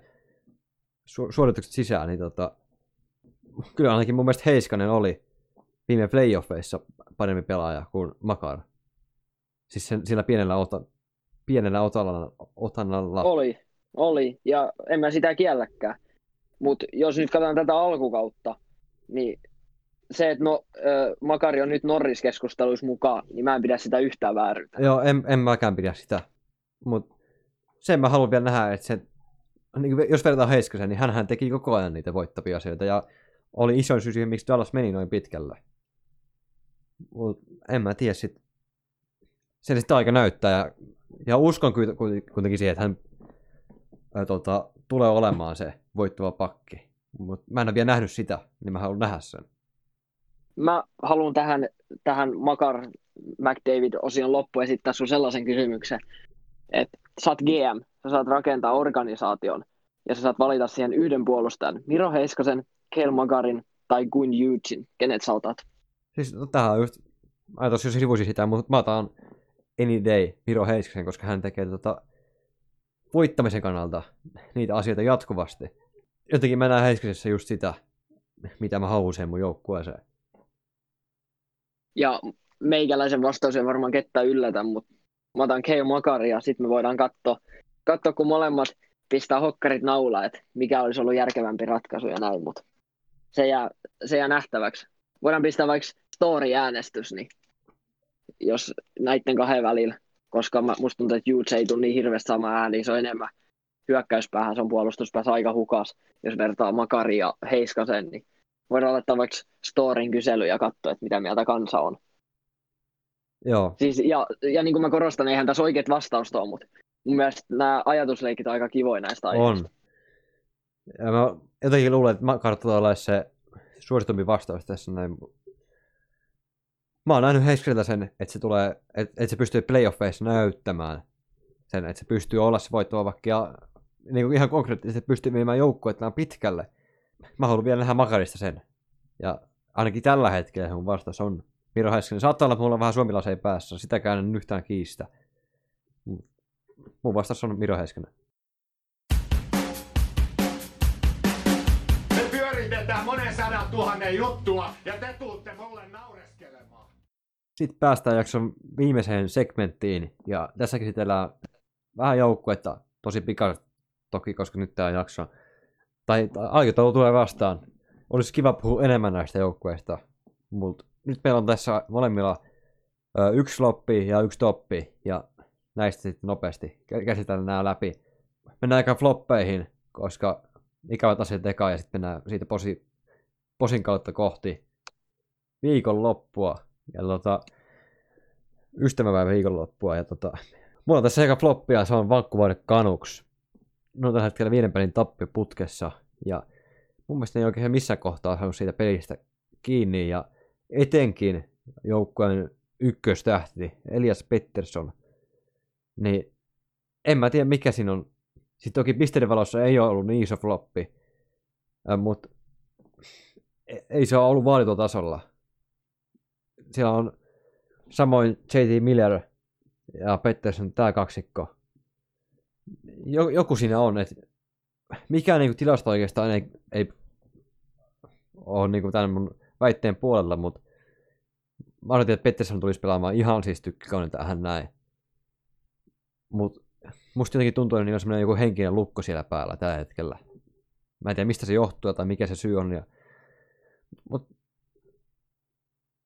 su- suoritukset sisään, niin tota, kyllä ainakin mun mielestä Heiskanen oli viime playoffeissa parempi pelaaja kuin Makar. Siis sen, sillä pienellä, ota, pienellä otannalla, otannalla. Oli, oli, ja en mä sitä kielläkään. Mutta jos nyt katsotaan tätä alkukautta, niin se, että no, äh, Makari on nyt Norris-keskusteluissa mukaan, niin mä en pidä sitä yhtään vääryyttä. Joo, en, en mäkään pidä sitä. Mutta sen mä haluan vielä nähdä, että se, niin jos verrataan Heiskaseen, niin hän teki koko ajan niitä voittavia asioita ja oli isoin syy siihen, miksi Dallas meni noin pitkälle. Mut en mä tiedä sit. Sen sitten aika näyttää ja, ja uskon kuit- kuit- kuitenkin siihen, että hän ää, tota, tulee olemaan se voittava pakki. Mutta mä en ole vielä nähnyt sitä, niin mä haluan nähdä sen. Mä haluan tähän, tähän Makar McDavid-osion loppuun esittää sun sellaisen kysymyksen, että sä oot GM, sä saat rakentaa organisaation ja sä saat valita siihen yhden puolustajan, Miro Heiskasen, Kel Makarin tai Gun Eugene, kenet sä otat? Siis no, tähän on just, ajatus jo sivuisin sitä, mutta mä otan any day Miro Heiskasen, koska hän tekee tota, voittamisen kannalta niitä asioita jatkuvasti. Jotenkin mä näen Heiskasessa just sitä, mitä mä haluan mun joukkueeseen. Ja meikäläisen vastaus ei varmaan ketään yllätä, mutta mä otan Kei Makari ja sitten me voidaan katsoa, katsoa, kun molemmat pistää hokkarit naulaan, että mikä olisi ollut järkevämpi ratkaisu ja näin, mutta se jää, se jää nähtäväksi. Voidaan pistää vaikka story-äänestys, niin jos näiden kahden välillä, koska mä, musta tuntuu, että Hughes ei tule niin hirveästi sama ääni, se on enemmän hyökkäyspäähän, se on puolustuspäässä aika hukas, jos vertaa Makari ja Heiskasen, niin voidaan laittaa vaikka storin kysely ja katsoa, että mitä mieltä kansa on. Joo, Siis, ja, ja niin kuin mä korostan, eihän tässä oikeat vastausta ole, mutta mun mielestä nämä ajatusleikit on aika kivoja näistä aiheista. on. Ja mä jotenkin luulen, että tulee olla se suositumpi vastaus tässä näin. Mä oon nähnyt Heiskeltä sen, että se tulee, että, että se pystyy playoffeissa näyttämään sen, että se pystyy olla se voittava vaikka ja niin kuin ihan konkreettisesti pystyy viemään joukkueettaan pitkälle. Mä haluan vielä nähdä Makarista sen. Ja ainakin tällä hetkellä mun vastaus on Miro Heiskanen. Saattaa olla, että mulla on vähän suomilaseen päässä, sitäkään en yhtään kiistä. Mun vastaus on Miro Heiskanen. Me pyöritetään monen sadan tuhannen juttua ja te tuutte mulle naureskelemaan. Sitten päästään jakson viimeiseen segmenttiin, ja tässä käsitellään vähän joukkuetta tosi pikaisesti toki, koska nyt tämä jakso, tai, aikataulu tulee vastaan. Olisi kiva puhua enemmän näistä joukkueista, mutta nyt meillä on tässä molemmilla ö, yksi floppi ja yksi toppi, ja näistä sitten nopeasti käsitellään nämä läpi. Mennään aika floppeihin, koska ikävät asiat eka, ja sitten mennään siitä posi, posin kautta kohti viikonloppua. Ja tota, ystäväpäivän viikonloppua. Ja tota, mulla on tässä eka floppia, se on Vancouver Canucks. Ne on tällä hetkellä viiden pelin tappi putkessa. Ja mun mielestä ne ei oikein missään kohtaa saanut siitä pelistä kiinni. Ja etenkin joukkueen ykköstähti, Elias Pettersson. Niin en mä tiedä mikä siinä on. Sitten toki pisteiden valossa ei ole ollut niin iso floppi. Mutta e-, ei se ole ollut vaaditulla tasolla. Siellä on samoin J.T. Miller ja Pettersson, tämä kaksikko. Joku siinä on, että mikään niin tilasto oikeastaan ei, ei ole niin tämän mun väitteen puolella, mutta mä odotin, että Pettersson tulisi pelaamaan ihan siis tykkikauden tähän näin. Mutta musta jotenkin tuntuu, että niillä on joku henkinen lukko siellä päällä tällä hetkellä. Mä en tiedä, mistä se johtuu tai mikä se syy on. Ja... Mut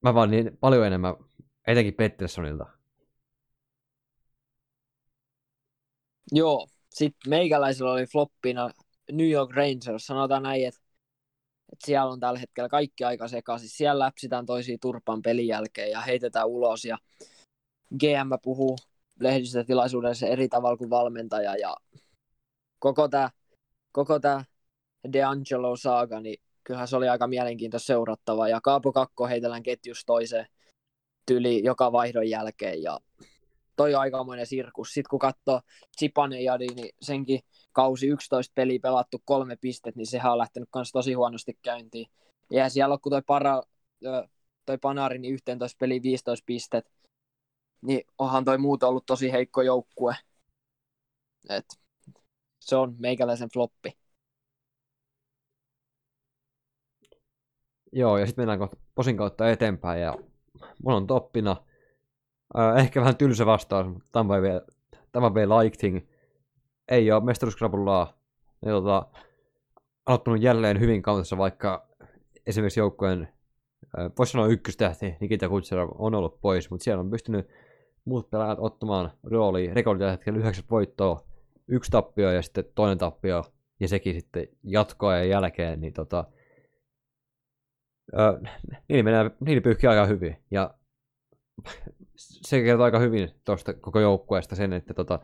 mä vaan niin paljon enemmän, etenkin Petterssonilta. Joo, sitten meikäläisellä oli floppina New York Rangers, sanotaan näin, että, että siellä on tällä hetkellä kaikki aika sekaisin. Siellä läpsitään toisia turpan pelin jälkeen ja heitetään ulos ja GM puhuu lehdistötilaisuudessa eri tavalla kuin valmentaja ja koko tämä koko tää DeAngelo saaga, niin kyllähän se oli aika mielenkiintoista seurattava. Ja Kaapo Kakko heitellään ketjus toiseen tyli joka vaihdon jälkeen. Ja toi aikamoinen sirkus. Sitten kun katsoo Zipanejadi, niin senkin kausi 11 peliä pelattu kolme pistet, niin sehän on lähtenyt myös tosi huonosti käyntiin. Ja siellä on, kun toi, para, toi Panari, niin 11 peli 15 pistet, niin onhan toi muuten ollut tosi heikko joukkue. Et se on meikäläisen floppi. Joo, ja sitten mennään posin kautta eteenpäin, ja mulla on toppina, äh, ehkä vähän tylsä vastaus, mutta Tampa Bay, Tampa Bay Lightning ei ole mestaruuskrapulaa. Ne tota, aloittanut jälleen hyvin kautta, vaikka esimerkiksi joukkojen, äh, voisi sanoa ykköstähti, Nikita Kutserov on ollut pois, mutta siellä on pystynyt muut pelaajat ottamaan rooli. Rekordi tällä hetkellä 9 voittoa, yksi tappio ja sitten toinen tappio, ja sekin sitten jatkoa ja jälkeen, niin tota, Öö, niin menee, niin pyyhkii aika hyvin. Ja se kertoo aika hyvin tuosta koko joukkueesta sen, että tota,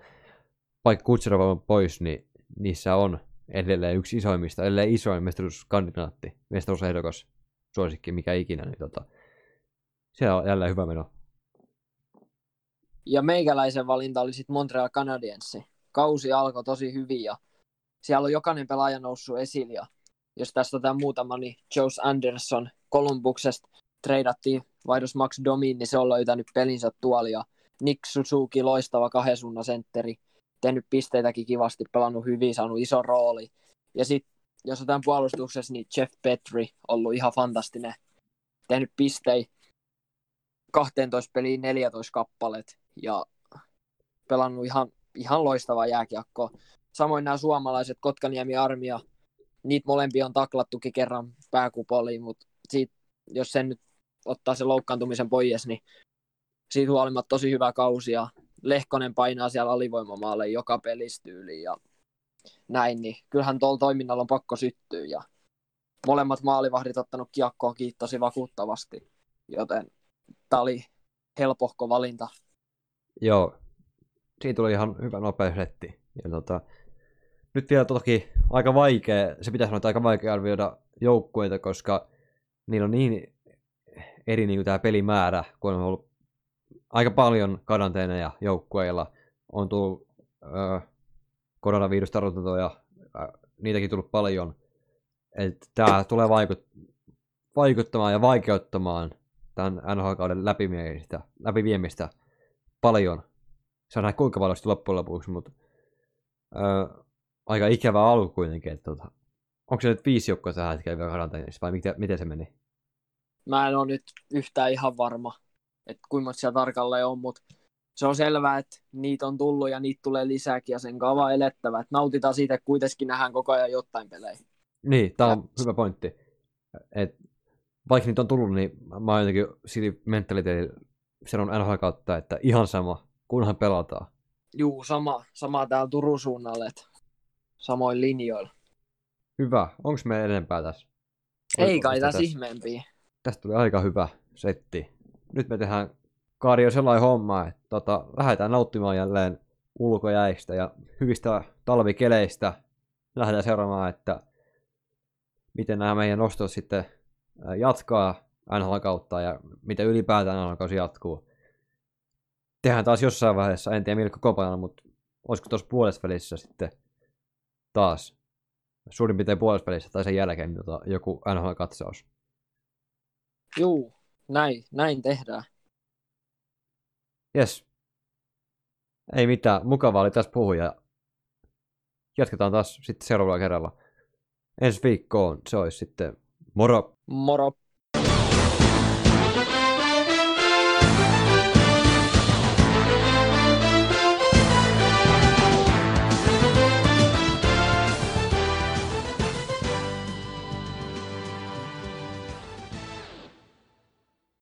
vaikka Kutserova on pois, niin niissä on edelleen yksi isoimmista, edelleen isoin mestaruuskandidaatti, mestaruusehdokas, suosikki, mikä ikinä, niin tota, siellä on jälleen hyvä meno. Ja meikäläisen valinta oli sitten Montreal Canadiens. Kausi alkoi tosi hyvin ja siellä on jokainen pelaaja noussut esille ja jos tässä otetaan muutama, niin Joes Anderson Columbuksesta treidattiin vaihdos Max Domin, niin se on löytänyt pelinsä tuolia. Nick Suzuki, loistava kahden sentteri, tehnyt pisteitäkin kivasti, pelannut hyvin, saanut iso rooli. Ja sitten jos otetaan puolustuksessa, niin Jeff Petri ollut ihan fantastinen. Tehnyt pistei 12 peliin 14 kappalet ja pelannut ihan, ihan loistavaa jääkiekkoa. Samoin nämä suomalaiset Kotkaniemi Armia niitä molempia on taklattukin kerran pääkupoliin, mutta siitä, jos sen nyt ottaa se loukkaantumisen pois, niin siitä huolimatta tosi hyvä kausi ja Lehkonen painaa siellä alivoimamaalle joka pelistyyli ja näin, niin kyllähän tuolla toiminnalla on pakko syttyä ja molemmat maalivahdit ottanut kiekkoa tosi vakuuttavasti, joten tämä oli helpohko valinta. Joo, siinä tuli ihan hyvä nopea setti. Ja tota, nyt vielä toki aika vaikea, se pitäisi sanoa, aika vaikea arvioida joukkueita, koska niillä on niin eri niin tämä pelimäärä, kun on ollut aika paljon karanteeneja joukkueilla, on tullut äh, koronavirustartuntoja, äh, niitäkin tullut paljon. Tämä tulee vaikut, vaikuttamaan ja vaikeuttamaan tämän NHL-kauden läpiviemistä, läpiviemistä paljon. Se on kuinka paljon loppujen lopuksi, mutta äh, aika ikävä alku kuitenkin. Että, tota, onko se nyt viisi joukkoa tähän hetkellä vielä karanteenissa vai miten, miten se meni? Mä en ole nyt yhtään ihan varma. että kuinka monta siellä tarkalleen on, mutta se on selvää, että niitä on tullut ja niitä tulee lisääkin ja sen kava elettävä. Että nautitaan siitä, että kuitenkin nähdään koko ajan jotain pelejä. Niin, tämä on hyvä pointti. Et vaikka niitä on tullut, niin mä oon jotenkin sillä mentaliteetillä sanon NHL kautta, että ihan sama, kunhan pelataan. Juu, sama, sama täällä Turun suunnalla, että samoin linjoilla. Hyvä. Onko me enempää tässä? Ei kai sitä tässä ihmeempiä. Tästä tuli aika hyvä setti. Nyt me tehdään Kari on sellainen homma, että tota, lähdetään nauttimaan jälleen ulkojäistä ja hyvistä talvikeleistä. Lähdetään seuraamaan, että miten nämä meidän nostot sitten jatkaa NHL kautta ja miten ylipäätään NHL kausi jatkuu. Tehdään taas jossain vaiheessa, en tiedä Milko Kopanalla, mutta olisiko tuossa puolesvälissä sitten taas suurin piirtein puolesvälissä tai sen jälkeen tota, joku NHL-katsaus. Juu, näin, näin tehdään. Jes. Ei mitään, mukavaa oli tässä puhua ja jatketaan taas sitten seuraavalla kerralla. Ensi viikkoon se olisi sitten moro! Moro!